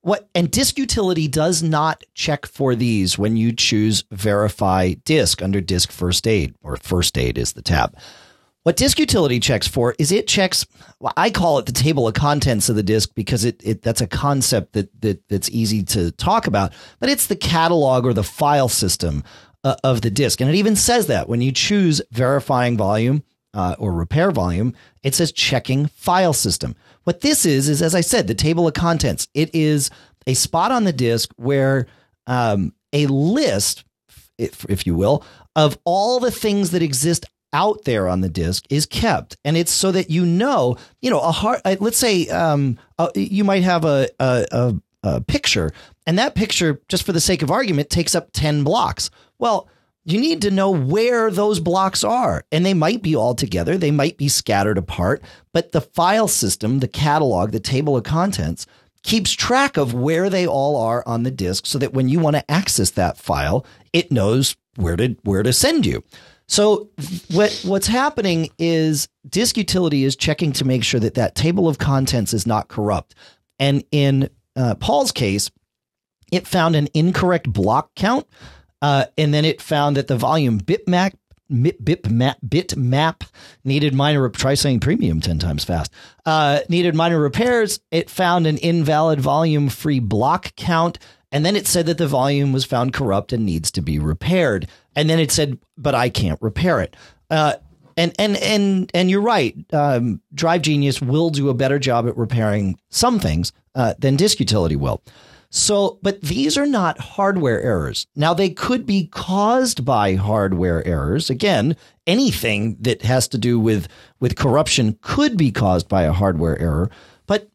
What and disk utility does not check for these when you choose verify disk under disk first aid or first aid is the tab. What disk utility checks for is it checks. Well, I call it the table of contents of the disk because it, it that's a concept that that that's easy to talk about. But it's the catalog or the file system uh, of the disk, and it even says that when you choose verifying volume uh, or repair volume, it says checking file system. What this is is, as I said, the table of contents. It is a spot on the disk where um, a list if, if you will, of all the things that exist out there on the disk is kept, and it's so that you know, you know, a hard. uh, Let's say um, uh, you might have a, a, a, a picture, and that picture, just for the sake of argument, takes up ten blocks. Well, you need to know where those blocks are, and they might be all together, they might be scattered apart, but the file system, the catalog, the table of contents keeps track of where they all are on the disk so that when you want to access that file, it knows where to where to send you. So what what's happening is disk utility is checking to make sure that that table of contents is not corrupt. And in uh, Paul's case, it found an incorrect block count, uh, and then it found that the volume bitmap bitmap bitmap needed minor try saying premium 10 times fast uh, needed minor repairs it found an invalid volume free block count and then it said that the volume was found corrupt and needs to be repaired and then it said but i can't repair it uh, and and and and you're right. Um, Drive Genius will do a better job at repairing some things uh, than Disk Utility will. So, but these are not hardware errors. Now, they could be caused by hardware errors. Again, anything that has to do with with corruption could be caused by a hardware error. But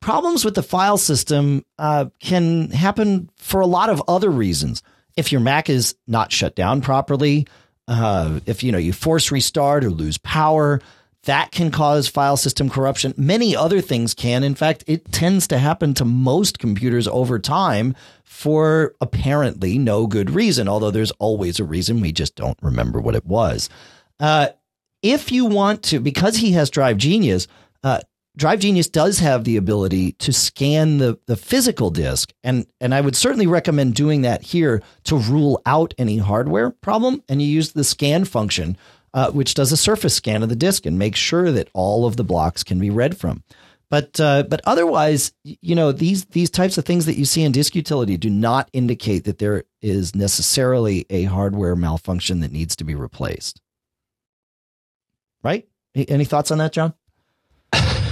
problems with the file system uh, can happen for a lot of other reasons. If your Mac is not shut down properly, uh, if you know you force restart or lose power, that can cause file system corruption. Many other things can. In fact, it tends to happen to most computers over time for apparently no good reason. Although there's always a reason, we just don't remember what it was. Uh, if you want to, because he has Drive Genius, uh, Drive Genius does have the ability to scan the, the physical disk, and and I would certainly recommend doing that here to rule out any hardware problem. And you use the scan function, uh, which does a surface scan of the disk and makes sure that all of the blocks can be read from. But uh, but otherwise, you know these these types of things that you see in disk utility do not indicate that there is necessarily a hardware malfunction that needs to be replaced. Right? Any thoughts on that, John?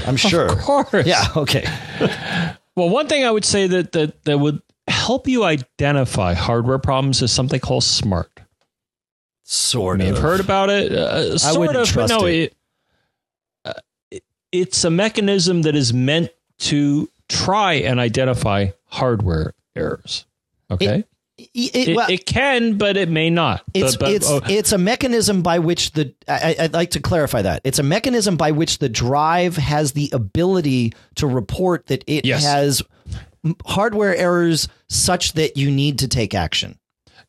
I'm <laughs> sure. Of course. Yeah. Okay. <laughs> Well, one thing I would say that that that would help you identify hardware problems is something called SMART. Sort You've heard about it, uh, sort wouldn't of, but trust no, it. it, uh, it- it's a mechanism that is meant to try and identify hardware errors. Okay, It, it, it- well, it can, but it may not. it's but, but, it's oh, it's a mechanism by which the I, I'd like to clarify that it's a mechanism by which the drive has the ability to report that it Yes. has hardware errors such that you need to take action.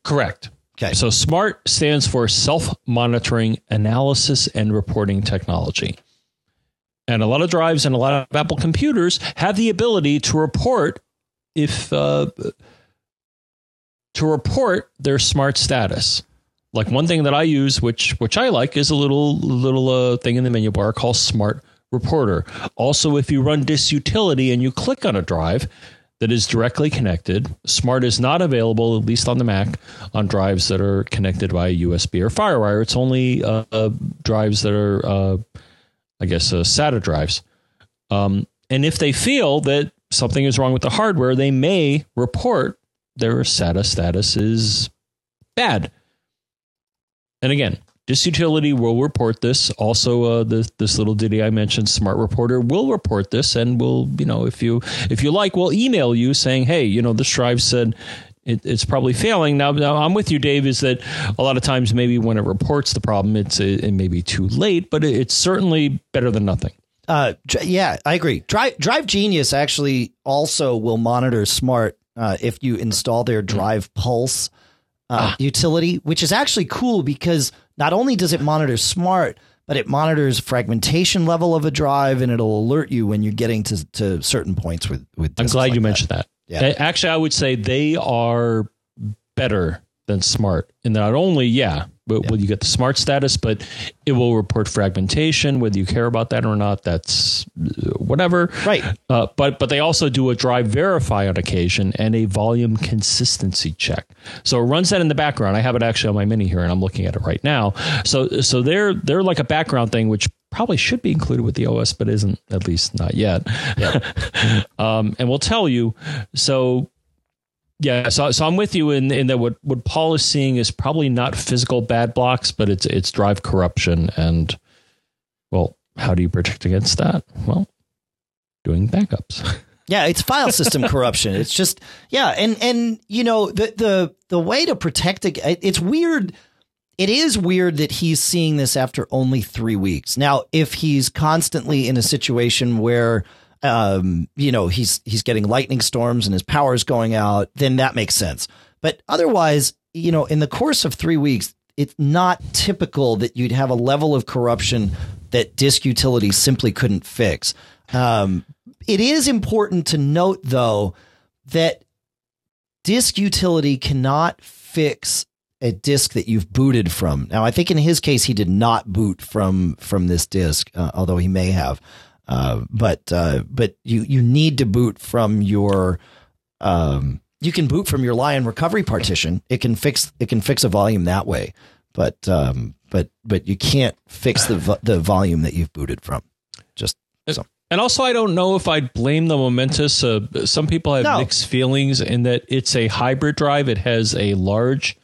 Correct. Okay. So SMART stands for self monitoring analysis and reporting technology. And a lot of drives and a lot of Apple computers have the ability to report if uh, to report their smart status. Like one thing that I use, which which I like, is a little little uh, thing in the menu bar called Smart Reporter. Also, if you run Disk Utility and you click on a drive that is directly connected, Smart is not available, at least on the Mac, on drives that are connected via USB or FireWire. It's only uh, uh, drives that are, uh, I guess, uh, SATA drives. Um, and if they feel that something is wrong with the hardware, they may report their SATA status is bad. And again, Disk Utility will report this. Also, uh, this this little ditty I mentioned, Smart Reporter, will report this, and will you know if you if you like, we'll email you saying, hey, you know, this drive said it, it's probably failing. Now, now, I'm with you, Dave. Is that a lot of times maybe when it reports the problem, it's it, it may be too late, but it, it's certainly better than nothing. Uh, yeah, I agree. Drive Drive Genius actually also will monitor Smart uh, if you install their Drive Pulse uh, utility, which is actually cool because not only does it monitor Smart, but it monitors fragmentation level of a drive, and it'll alert you when you're getting to, to certain points with with. I'm glad like you that. mentioned that. Yeah. Actually, I would say they are better than smart in that not only, yeah, but will you get the smart status, but it will report fragmentation, whether you care about that or not. That's uh, whatever. Right. Uh, but but they also do a drive verify on occasion and a volume consistency check. So it runs that in the background. I have it actually on my mini here, and I'm looking at it right now. So so they're they're like a background thing, which probably should be included with the OS, but isn't at least not yet. <laughs> um, and we'll tell you. So yeah, so so I'm with you in in that what what Paul is seeing is probably not physical bad blocks, but it's it's drive corruption and well, how do you protect against that? Well, doing backups. <laughs> Yeah, it's file system <laughs> corruption. It's just yeah, and and you know the the the way to protect it. It's weird. It is weird that he's seeing this after only three weeks. Now, if he's constantly in a situation where um, you know he's he's getting lightning storms and his power is going out, then that makes sense. But otherwise, you know, in the course of three weeks, it's not typical that you'd have a level of corruption that disk utility simply couldn't fix. Um, it is important to note, though, that disk utility cannot fix a disk that you've booted from. Now, I think in his case, he did not boot from from this disk, uh, although he may have. Uh, but uh, but you you need to boot from your um, you can boot from your Lion recovery partition. It can fix it can fix a volume that way, but um, but but you can't fix the vo- the volume that you've booted from. Just so. And also, I don't know if I'd blame the Momentus. Uh, some people have No. mixed feelings in that it's a hybrid drive. It has a large,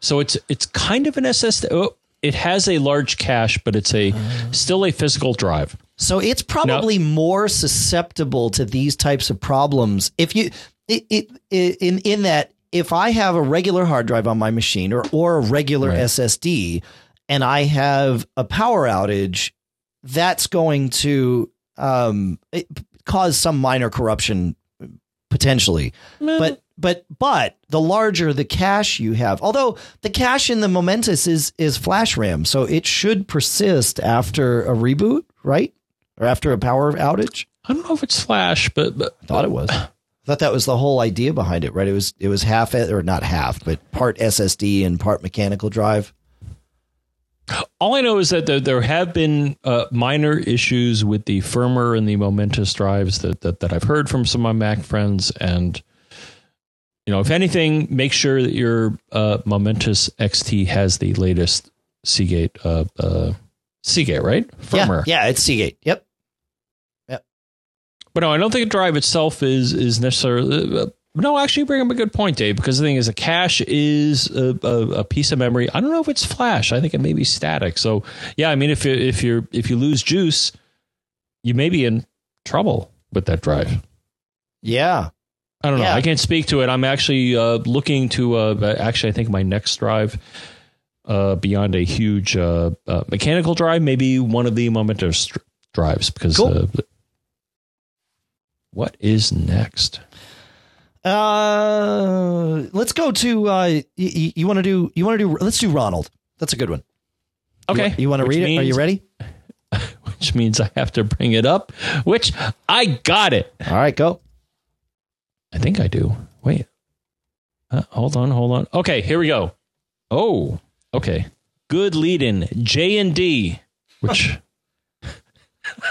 so it's it's kind of an SSD. Oh, it has a large cache, but it's a still a physical drive. So it's probably more susceptible to these types of problems if you it, it, it in in that if I have a regular hard drive on my machine or or a regular Right. SSD and I have a power outage, that's going to um, it, cause some minor corruption potentially. But but but the larger the cache you have, although the cache in the Momentus is is flash RAM, so it should persist after a reboot, right? Or after a power outage. I don't know if it's Flash, but, but I Thought it was. I thought that was the whole idea behind it, right? It was it was half or not half, but part SSD and part mechanical drive. all I know is that there, there have been uh, minor issues with the firmware and the Momentus drives that, that that I've heard from some of my Mac friends, and you know, if anything, make sure that your uh, Momentus XT has the latest Seagate uh, uh, Seagate, right? Firmware. Yeah, yeah, it's Seagate. Yep. Yep. But no, I don't think drive itself is is necessarily. Uh, no, actually, you bring up a good point, Dave. Because the thing is, a cache is a, a, a piece of memory. I don't know if it's flash. I think it may be static. So, yeah, I mean, if you if you're if you lose juice, you may be in trouble with that drive. Yeah. I don't know. Yeah. I can't speak to it. I'm actually uh, looking to. Uh, actually, I think my next drive, uh, beyond a huge uh, uh, mechanical drive, maybe one of the Momentus dr- drives. Because Cool. uh, what is next? Uh, let's go to. Uh, y- y- you want to do? You want to do? Let's do Ronald. That's a good one. Okay. You want to read it? Are you ready? <laughs> Which means I have to bring it up, which I got it. All right, go. I think I do. Wait. Uh, hold on, hold on. Okay, here we go. Oh, okay. Good lead in J and D, which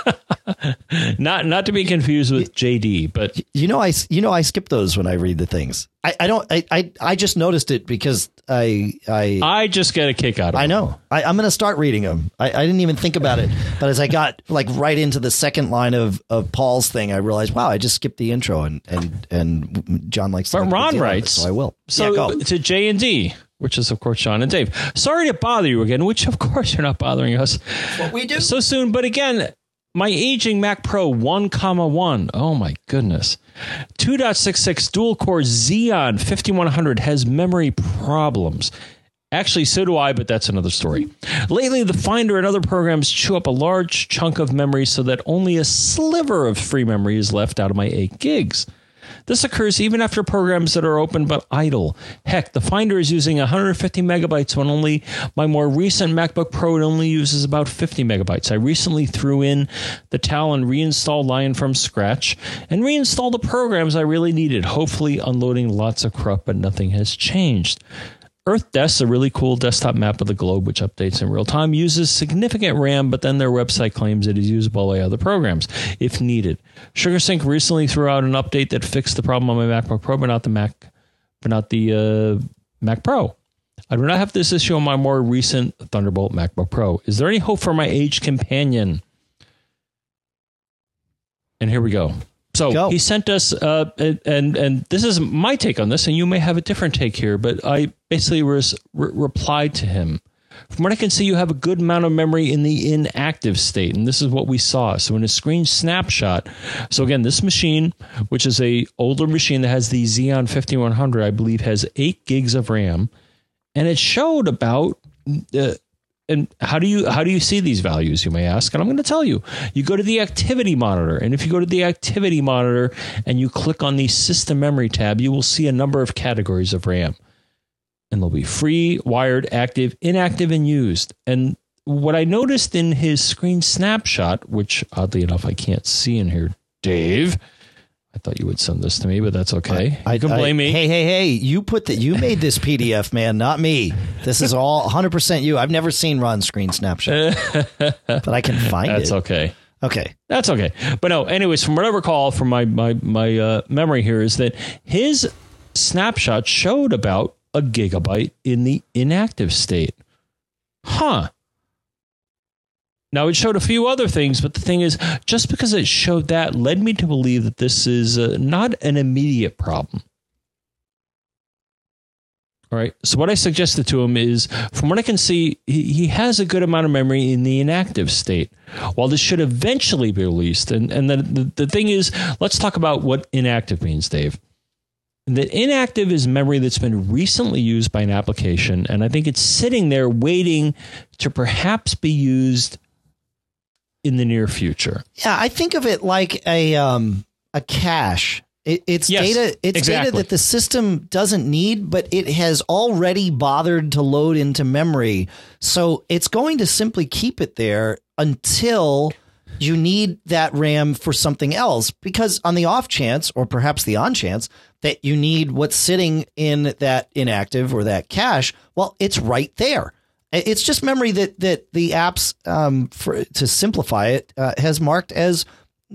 <laughs> not not to be confused with JD, but You know, I you know I skip those when I read the things. I, I don't. I, I I just noticed it because I I I just get a kick out of I know. I, I'm going to start reading them. I, I didn't even think about it, but as I got like right into the second line of, of Paul's thing, I realized, wow, I just skipped the intro, and and and John likes. To But Ron of it, writes, so I will. So yeah, to J and D, which is of course John and Dave. Sorry to bother you again, which of course you're not bothering us What we do? so soon. But again, my aging Mac Pro 1, comma 1. Oh my goodness. 2.66 dual core Xeon 5100 has memory problems. Actually, so do I, but that's another story. Lately, the Finder and other programs chew up a large chunk of memory so that only a sliver of free memory is left out of my 8 gigs. This occurs even after programs that are open but idle. Heck, the Finder is using 150 megabytes when only my more recent MacBook Pro only uses about 50 megabytes. I recently threw in the towel and reinstalled Lion from scratch and reinstalled the programs I really needed, hopefully unloading lots of crap, but nothing has changed. EarthDesk, is a really cool desktop map of the globe which updates in real time, uses significant RAM, but then their website claims it is usable by other programs if needed. SugarSync recently threw out an update that fixed the problem on my MacBook Pro, but not the Mac, but not the uh, Mac Pro. I do not have this issue on my more recent Thunderbolt MacBook Pro. Is there any hope for my aged companion? And here we go. So Go. he sent us, uh, and, and and this is my take on this, and you may have a different take here, but I basically res- re- replied to him. From what I can see, you have a good amount of memory in the inactive state, and this is what we saw. So in a screen snapshot, so again, this machine, which is a older machine that has the Xeon 5100, I believe, has eight gigs of RAM, and it showed about. Uh, and how do you how do you see these values you may ask? And i'm going to tell you. You go to the activity monitor and if you go to the activity monitor and you click on the system memory tab you will see a number of categories of ram. And they'll be free wired active inactive and used. And what i noticed in his screen snapshot which oddly enough i can't see in here dave i thought you would send this to me but that's okay I you can blame me Hey, hey, hey! You put that. You made this PDF, man, not me. This is all 100 percent you. I've never seen Ron's screen snapshot, <laughs> but I can find that's it. That's okay Okay. That's okay. But no, anyways, from what I recall from my my my uh, memory here is that his snapshot showed about a gigabyte in the inactive state. Huh. Now it showed a few other things, but the thing is, just because it showed that led me to believe that this is uh, not an immediate problem. All right. So what I suggested to him is, from what I can see, he, he has a good amount of memory in the inactive state. While this should eventually be released, and and the the, the thing is, let's talk about what inactive means, Dave. That inactive is memory that's been recently used by an application, and I think it's sitting there waiting to perhaps be used in the near future. Yeah, I think of it like a um a cache. It, it's Yes, data. It's exactly. data that the system doesn't need, but it has already bothered to load into memory. So it's going to simply keep it there until you need that RAM for something else. Because on the off chance, or perhaps the on chance, that you need what's sitting in that inactive or that cache, well, it's right there. It's just memory that that the apps, um, for to simplify it, uh, has marked as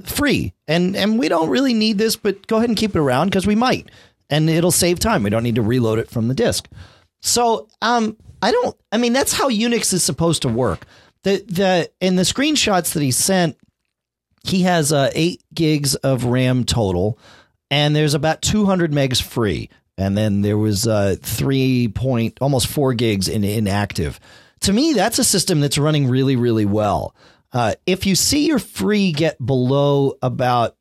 free, and and we don't really need this, but go ahead and keep it around because we might, and it'll save time. We don't need to reload it from the disk. So, um, I don't. I mean, that's how Unix is supposed to work. The the in the screenshots that he sent, he has uh, eight gigs of RAM total, and there's about 200 megs free, and then there was uh, three point almost four gigs in inactive. To me, that's a system that's running really really well. Uh, if you see your free get below about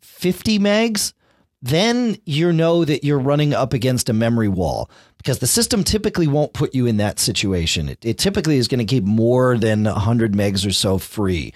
50 megs, then you know that you're running up against a memory wall because the system typically won't put you in that situation. It, it typically is going to keep more than 100 megs or so free.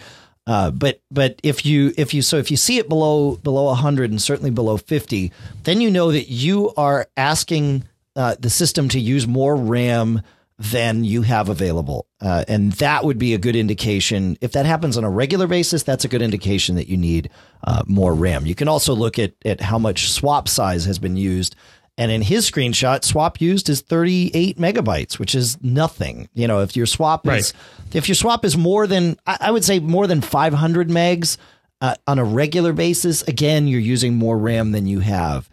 Uh, but but if you if you so if you see it below below 100 and certainly below 50, then you know that you are asking uh, the system to use more RAM than you have available, uh, and that would be a good indication. If that happens on a regular basis, that's a good indication that you need uh, more RAM. You can also look at at how much swap size has been used. And in his screenshot, swap used is 38 megabytes, which is nothing. You know, if your swap Right. is if your swap is more than I would say more than 500 megs uh, on a regular basis, again, you're using more RAM than you have.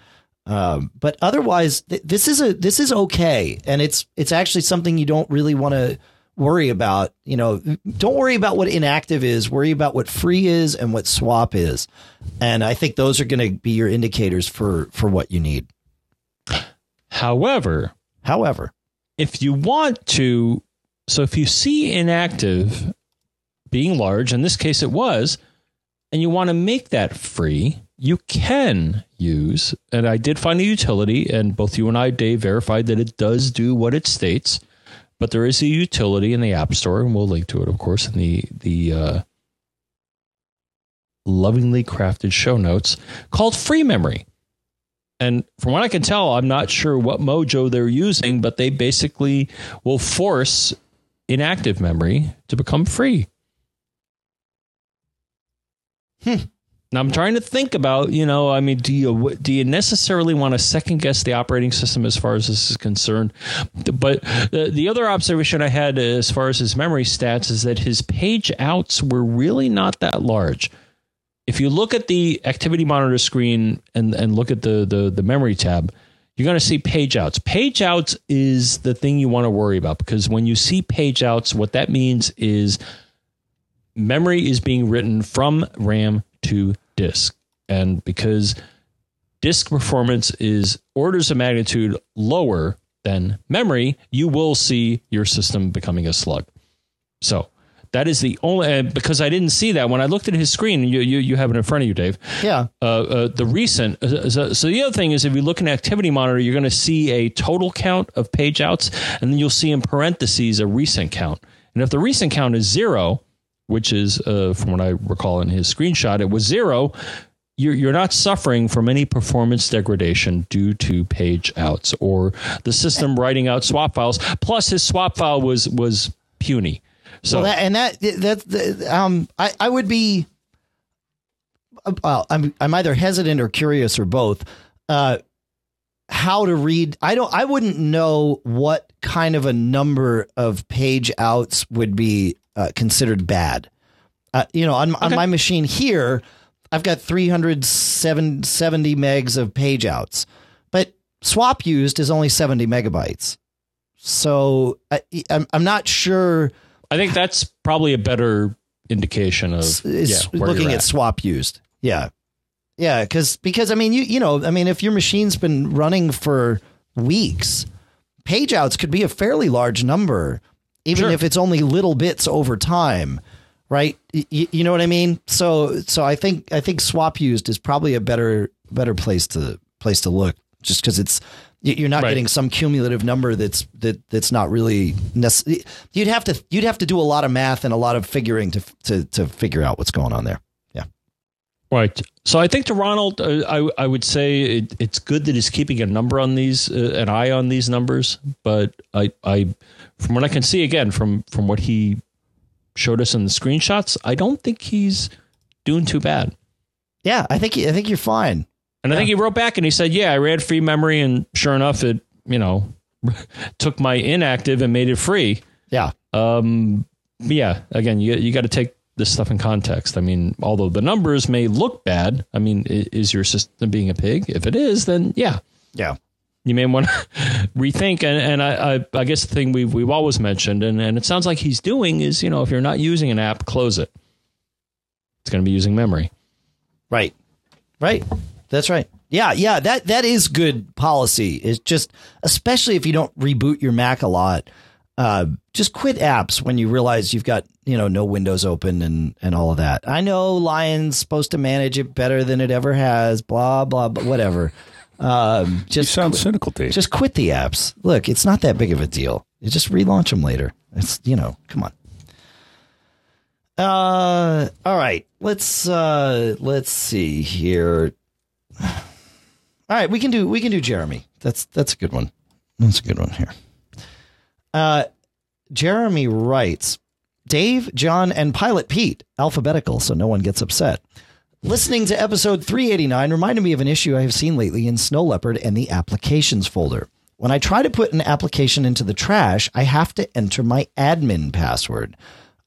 Um, but otherwise, th- this is a this is okay, and it's it's actually something you don't really want to worry about. You know, don't worry about what inactive is. Worry about what free is and what swap is, and I think those are going to be your indicators for for what you need. However, However, if you want to, so if you see inactive being large, in this case it was, and you want to make that free, you can use, and I did find a utility, and both you and I, Dave, verified that it does do what it states. But there is a utility in the App Store, and we'll link to it, of course, in the the uh, lovingly crafted show notes called Free Memory. And from what I can tell, I'm not sure what mojo they're using, but they basically will force inactive memory to become free. Hmm. Now I'm trying to think about, you know, I mean, do you do you necessarily want to second guess the operating system as far as this is concerned? But the, the other observation I had as far as his memory stats is that his page outs were really not that large if you look at the activity monitor screen and, and look at the, the, the memory tab, you're going to see page outs. Page outs is the thing you want to worry about because when you see page outs, what that means is memory is being written from RAM to disk. And because disk performance is orders of magnitude lower than memory, you will see your system becoming a slug. So that is the only uh, because I didn't see that when I looked at his screen. You you, you have it in front of you, Dave. yeah, Uh, uh, the recent. Uh, so, so the other thing is, if you look in Activity Monitor, you're going to see a total count of page outs, and then you'll see in parentheses a recent count. And if the recent count is zero, which is uh, from what I recall in his screenshot, it was zero. You're, you're not suffering from any performance degradation due to page outs or the system writing out swap files. Plus, his swap file was was puny. So Well, that, and that that's the um, I I would be. Well, I'm I'm either hesitant or curious or both. Uh, how to read? I don't. I wouldn't know what kind of a number of page outs would be uh, considered bad. Uh, you know, on on my machine here, I've got 370 megs of page outs, but swap used is only 70 megabytes. So I, I'm I'm not sure I think that's probably a better indication of yeah, looking you're at. swap used. Yeah. Yeah, because because I mean you you know I mean if your machine's been running for weeks, page outs could be a fairly large number, even Sure. if it's only little bits over time, right? Y- you know what I mean? So so I think I think swap used is probably a better better place to place to look, just because it's you're not Right. getting some cumulative number that's that that's not really necessary. You'd have to you'd have to do a lot of math and a lot of figuring to to to figure out what's going on there. Yeah. Right. So I think to Ronald, uh, I I would say it, it's good that he's keeping a number on these, uh, an eye on these numbers. But I I from what I can see again from from what he showed us in the screenshots, I don't think he's doing too bad. Yeah, I think I think you're fine. And I think he wrote back and he said, "Yeah, I read free memory, and sure enough, it you know <laughs> took my inactive and made it free." Yeah. Um, yeah, again, you you got to take this stuff in context. I mean, although the numbers may look bad, I mean, is your system being a pig? If it is, then yeah, Yeah. you may want to <laughs> rethink. And, and I, I, I guess the thing we've we've always mentioned, and, and it sounds like he's doing is, you know, if you're not using an app, close it. It's going to be using memory. Right. Right. That's right. Yeah, yeah, that that is good policy. It's just especially if you don't reboot your Mac a lot. Uh, just quit apps when you realize you've got, you know, no windows open and and all of that. I know Lion's supposed to manage it better than it ever has, blah blah but whatever. Um, You just sound cynical, Dave. just quit the apps. Look, it's not that big of a deal. You just relaunch them later. It's, you know, come on. Uh, all right. Let's uh, let's see here. <sighs> All right, we can do we can do Jeremy. That's that's a good one. That's a good one here. Uh, Jeremy writes, Dave, John, and Pilot Pete, alphabetical, so no one gets upset. Listening to episode 389 reminded me of an issue I have seen lately in Snow Leopard and the applications folder. When I try to put an application into the trash, I have to enter my admin password.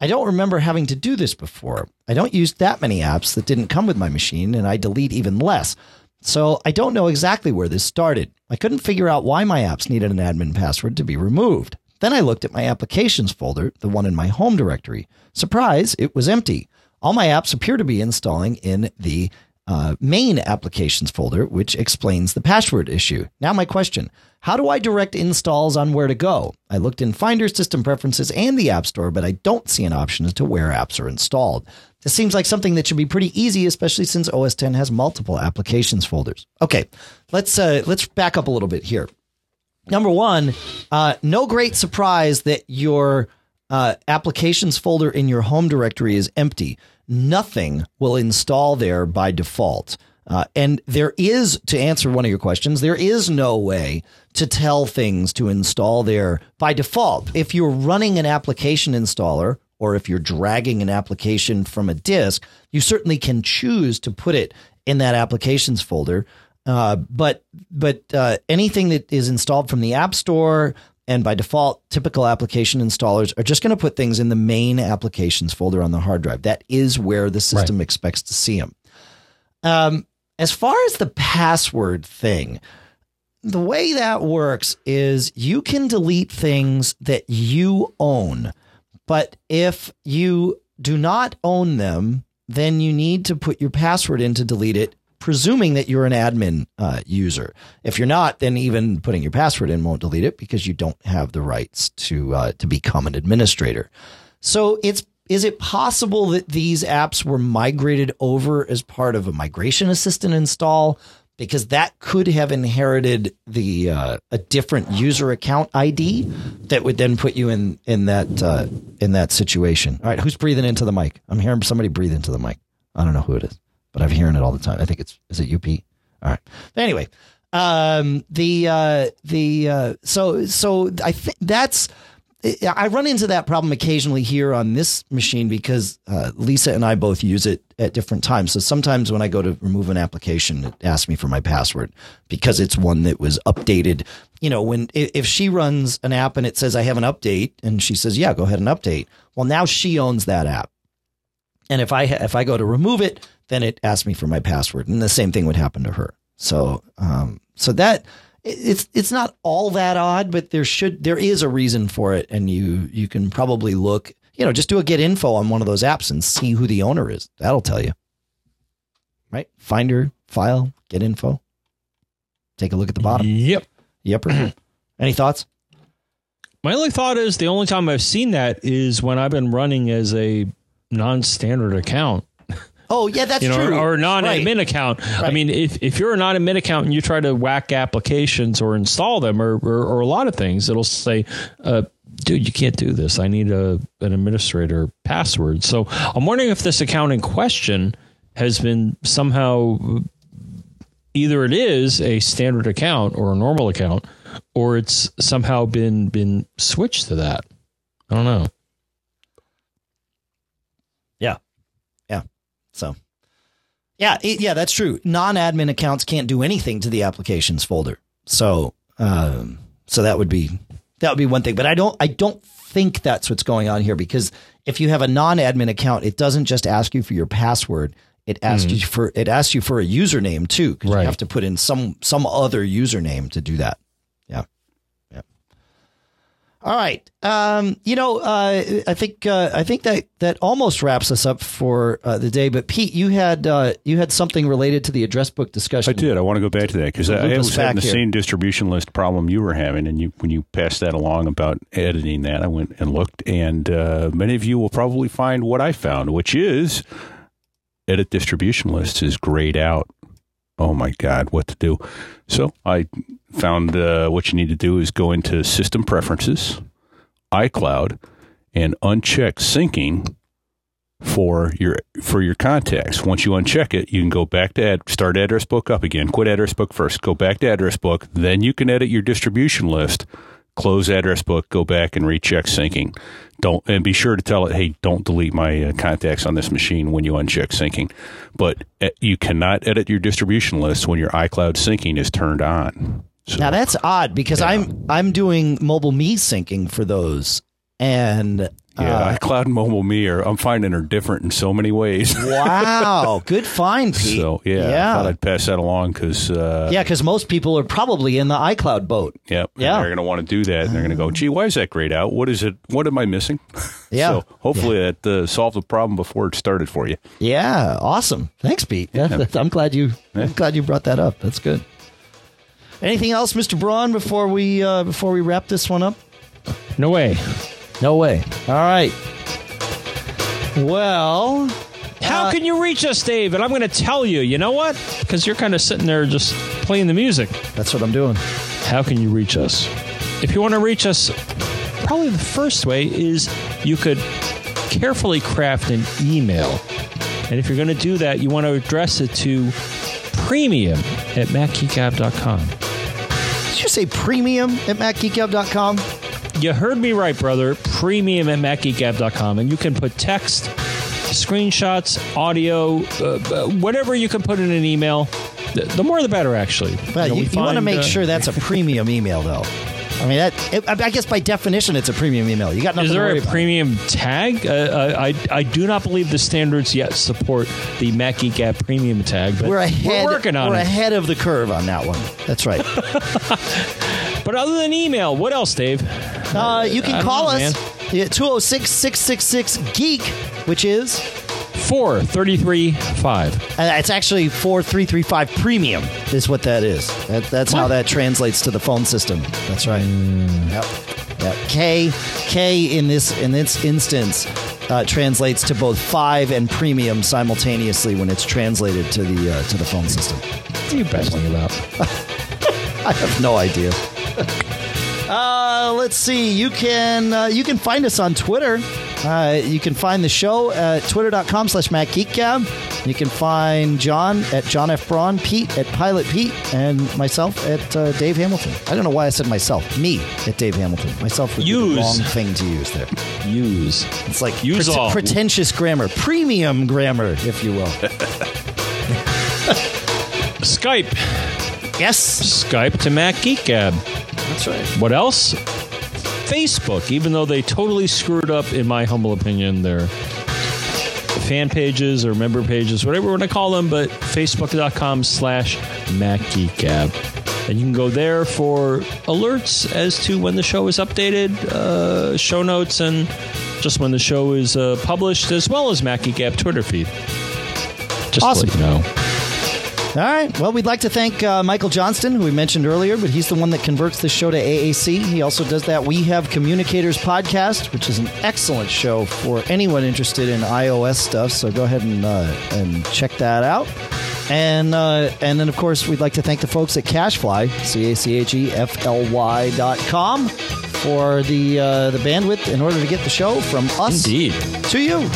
I don't remember having to do this before. I don't use that many apps that didn't come with my machine, and I delete even less. So I don't know exactly where this started. I couldn't figure out why my apps needed an admin password to be removed. Then I looked at my applications folder, the one in my home directory. Surprise, it was empty. All my apps appear to be installing in the uh, main applications folder, which explains the password issue. Now, my question How do I direct installs on where to go? I looked in Finder, System Preferences, and the App Store, but I don't see an option as to where apps are installed. This seems like something that should be pretty easy, especially since OS 10 has multiple applications folders. Okay, let's uh, let's back up a little bit here. Number one, uh, no great surprise that your uh, applications folder in your home directory is empty. Nothing will install there by default. Uh, and there is, to answer one of your questions, there is no way to tell things to install there by default. If you're running an application installer or if you're dragging an application from a disk, you certainly can choose to put it in that applications folder. Uh, but but uh, anything that is installed from the App Store and by default, typical application installers are just going to put things in the main applications folder on the hard drive. That is where the system right. expects to see them. Um, as far as the password thing, the way that works is you can delete things that you own, but if you do not own them, then you need to put your password in to delete it presuming that you're an admin uh, user. If you're not, then even putting your password in won't delete it because you don't have the rights to uh, to become an administrator. So it's is it possible that these apps were migrated over as part of a migration assistant install? Because that could have inherited the uh, a different user account ID that would then put you in in that uh, in that situation. All right, who's breathing into the mic? I'm hearing somebody breathe into the mic. I don't know who it is but I'm hearing it all the time. I think it's is it UP? All right. Anyway, um, the uh, the uh, so so I think that's. I run into that problem occasionally here on this machine because uh, Lisa and I both use it at different times. So sometimes when I go to remove an application, it asks me for my password because it's one that was updated. You know, when if she runs an app and it says I have an update, and she says, "Yeah, go ahead and update." Well, now she owns that app, and if I if I go to remove it, then it asked me for my password, and the same thing would happen to her. So, um, so that it's it's not all that odd, but there should there is a reason for it, and you you can probably look, you know, just do a get info on one of those apps and see who the owner is. That'll tell you, right? Finder, file, get info. Take a look at the bottom. Yep. Yep. <clears throat> Any thoughts? My only thought is the only time I've seen that is when I've been running as a non-standard account Oh yeah, that's you know, true. Or, a non-admin right. account. Right. I mean, if if you're a non-admin account and you try to whack applications or install them or or, or a lot of things, it'll say. Uh, Dude, you can't do this. I need a an administrator password. So I'm wondering if this account in question has been somehow either it is a standard account or a normal account, or it's somehow been been switched to that. I don't know. So, yeah, it, yeah, that's true. Non-admin accounts can't do anything to the applications folder. So, um, so that would be that would be one thing. But I don't I don't think that's what's going on here because if you have a non-admin account, it doesn't just ask you for your password. It asks mm-hmm. you for it asks you for a username too because right. you have to put in some some other username to do that. All right. Um, you know, uh, I think uh, I think that that almost wraps us up for uh, the day. But Pete, you had uh, you had something related to the address book discussion. I did. I want to go back to that because I was having the here. same distribution list problem you were having, and you when you passed that along about editing that, I went and looked, and uh, many of you will probably find what I found, which is edit distribution lists is grayed out. Oh my God, what to do? So I found uh, what you need to do is go into System Preferences, iCloud, and uncheck syncing for your for your contacts. Once you uncheck it, you can go back to ad, start address book up again. Quit address book first. Go back to address book. Then you can edit your distribution list. Close address book. Go back and recheck syncing. Don't and be sure to tell it, hey, don't delete my uh, contacts on this machine when you uncheck syncing. But uh, you cannot edit your distribution list when your iCloud syncing is turned on. So, Now that's odd because I'm I'm doing MobileMe syncing for those, and yeah, uh, iCloud and MobileMe are I'm finding are different in so many ways. <laughs> wow, good find, Pete. So yeah, I thought I'd pass that along because uh, yeah, because most people are probably in the iCloud boat. Yep. Yeah. They're going to want to do that. And they're going to go, gee, why is that grayed out? What is it? What am I missing? <laughs> Yeah. so hopefully that uh, solved the problem before it started for you. Yeah, awesome. Thanks, Pete. <laughs> I'm glad you I'm glad you brought that up. That's good. Anything else, Mr. Braun, before we uh, before we wrap this one up? No way. No way. All right. Well, How can you reach us, Dave? And I'm going to tell you. You know what? Because you're kind of sitting there just playing the music. that's what I'm doing. How can you reach us? If you want to reach us, probably the first way is you could carefully craft an email. And if you're going to do that, you want to address it to premium at macgeekgab.com. Did you say premium at macgeekgab.com? You heard me right, brother. Premium at macgeekgab.com. And you can put text, screenshots, audio, uh, uh, whatever you can put in an email. The, the more the better, actually. But know, you, you want to make uh, sure that's a premium email, though. I mean, that it, I guess by definition, it's a premium email. You got nothing Is there a about. premium tag? Uh, uh, I I do not believe the standards yet support the Mac Geek Gab premium tag, but We're ahead. We're working on we're it. ahead of the curve on that one. That's right. <laughs> <laughs> But other than email, what else, Dave? Uh, you can call know, us man. at 206 666 Geek, which is, Four thirty three five. uh, it's actually 4335 Premium, is what that is. That, that's how that translates to the phone system. That's right. Yep. Yep. K K in this in this instance uh, translates to both five and premium simultaneously when it's translated to the uh, to the phone system. What are you babbling about? <laughs> I have no idea. <laughs> uh, let's see. You can uh, you can find us on Twitter. Uh, you can find the show at twitter.com slash macgeekgab. You can find John at John F. Braun, Pete at Pilot Pete, and myself at uh, Dave Hamilton. I don't know why I said myself. Me at Dave Hamilton. Myself would be Use. the wrong thing to use there. Use. It's like Use all. pretentious grammar, premium grammar, if you will. Skype. yes, Skype to Mac Geek Gab. that's right. What else? Facebook, even though they totally screwed up, in my humble opinion, their fan pages or member pages, whatever you want to call them, but facebook.com slash MacGeekGab. And you can go there for alerts as to when the show is updated, uh, show notes, and just when the show is uh, published, as well as MacGeekGab Twitter feed. Just Awesome. to let you know. All right. Well, we'd like to thank uh, Michael Johnston, who we mentioned earlier, but he's the one that converts this show to AAC. He also does that We Have Communicators podcast, which is an excellent show for anyone interested in iOS stuff. So go ahead and uh, and check that out. And uh, and then of course we'd like to thank the folks at CacheFly, c a c h e f l y dot com, for the uh, the bandwidth in order to get the show from us Indeed. to you.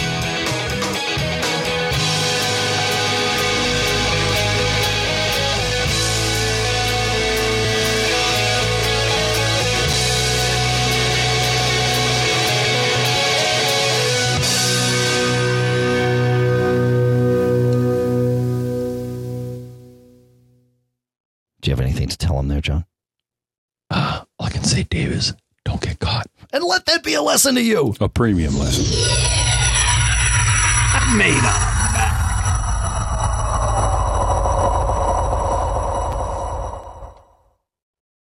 Let that be a lesson to you. A premium lesson. Made up.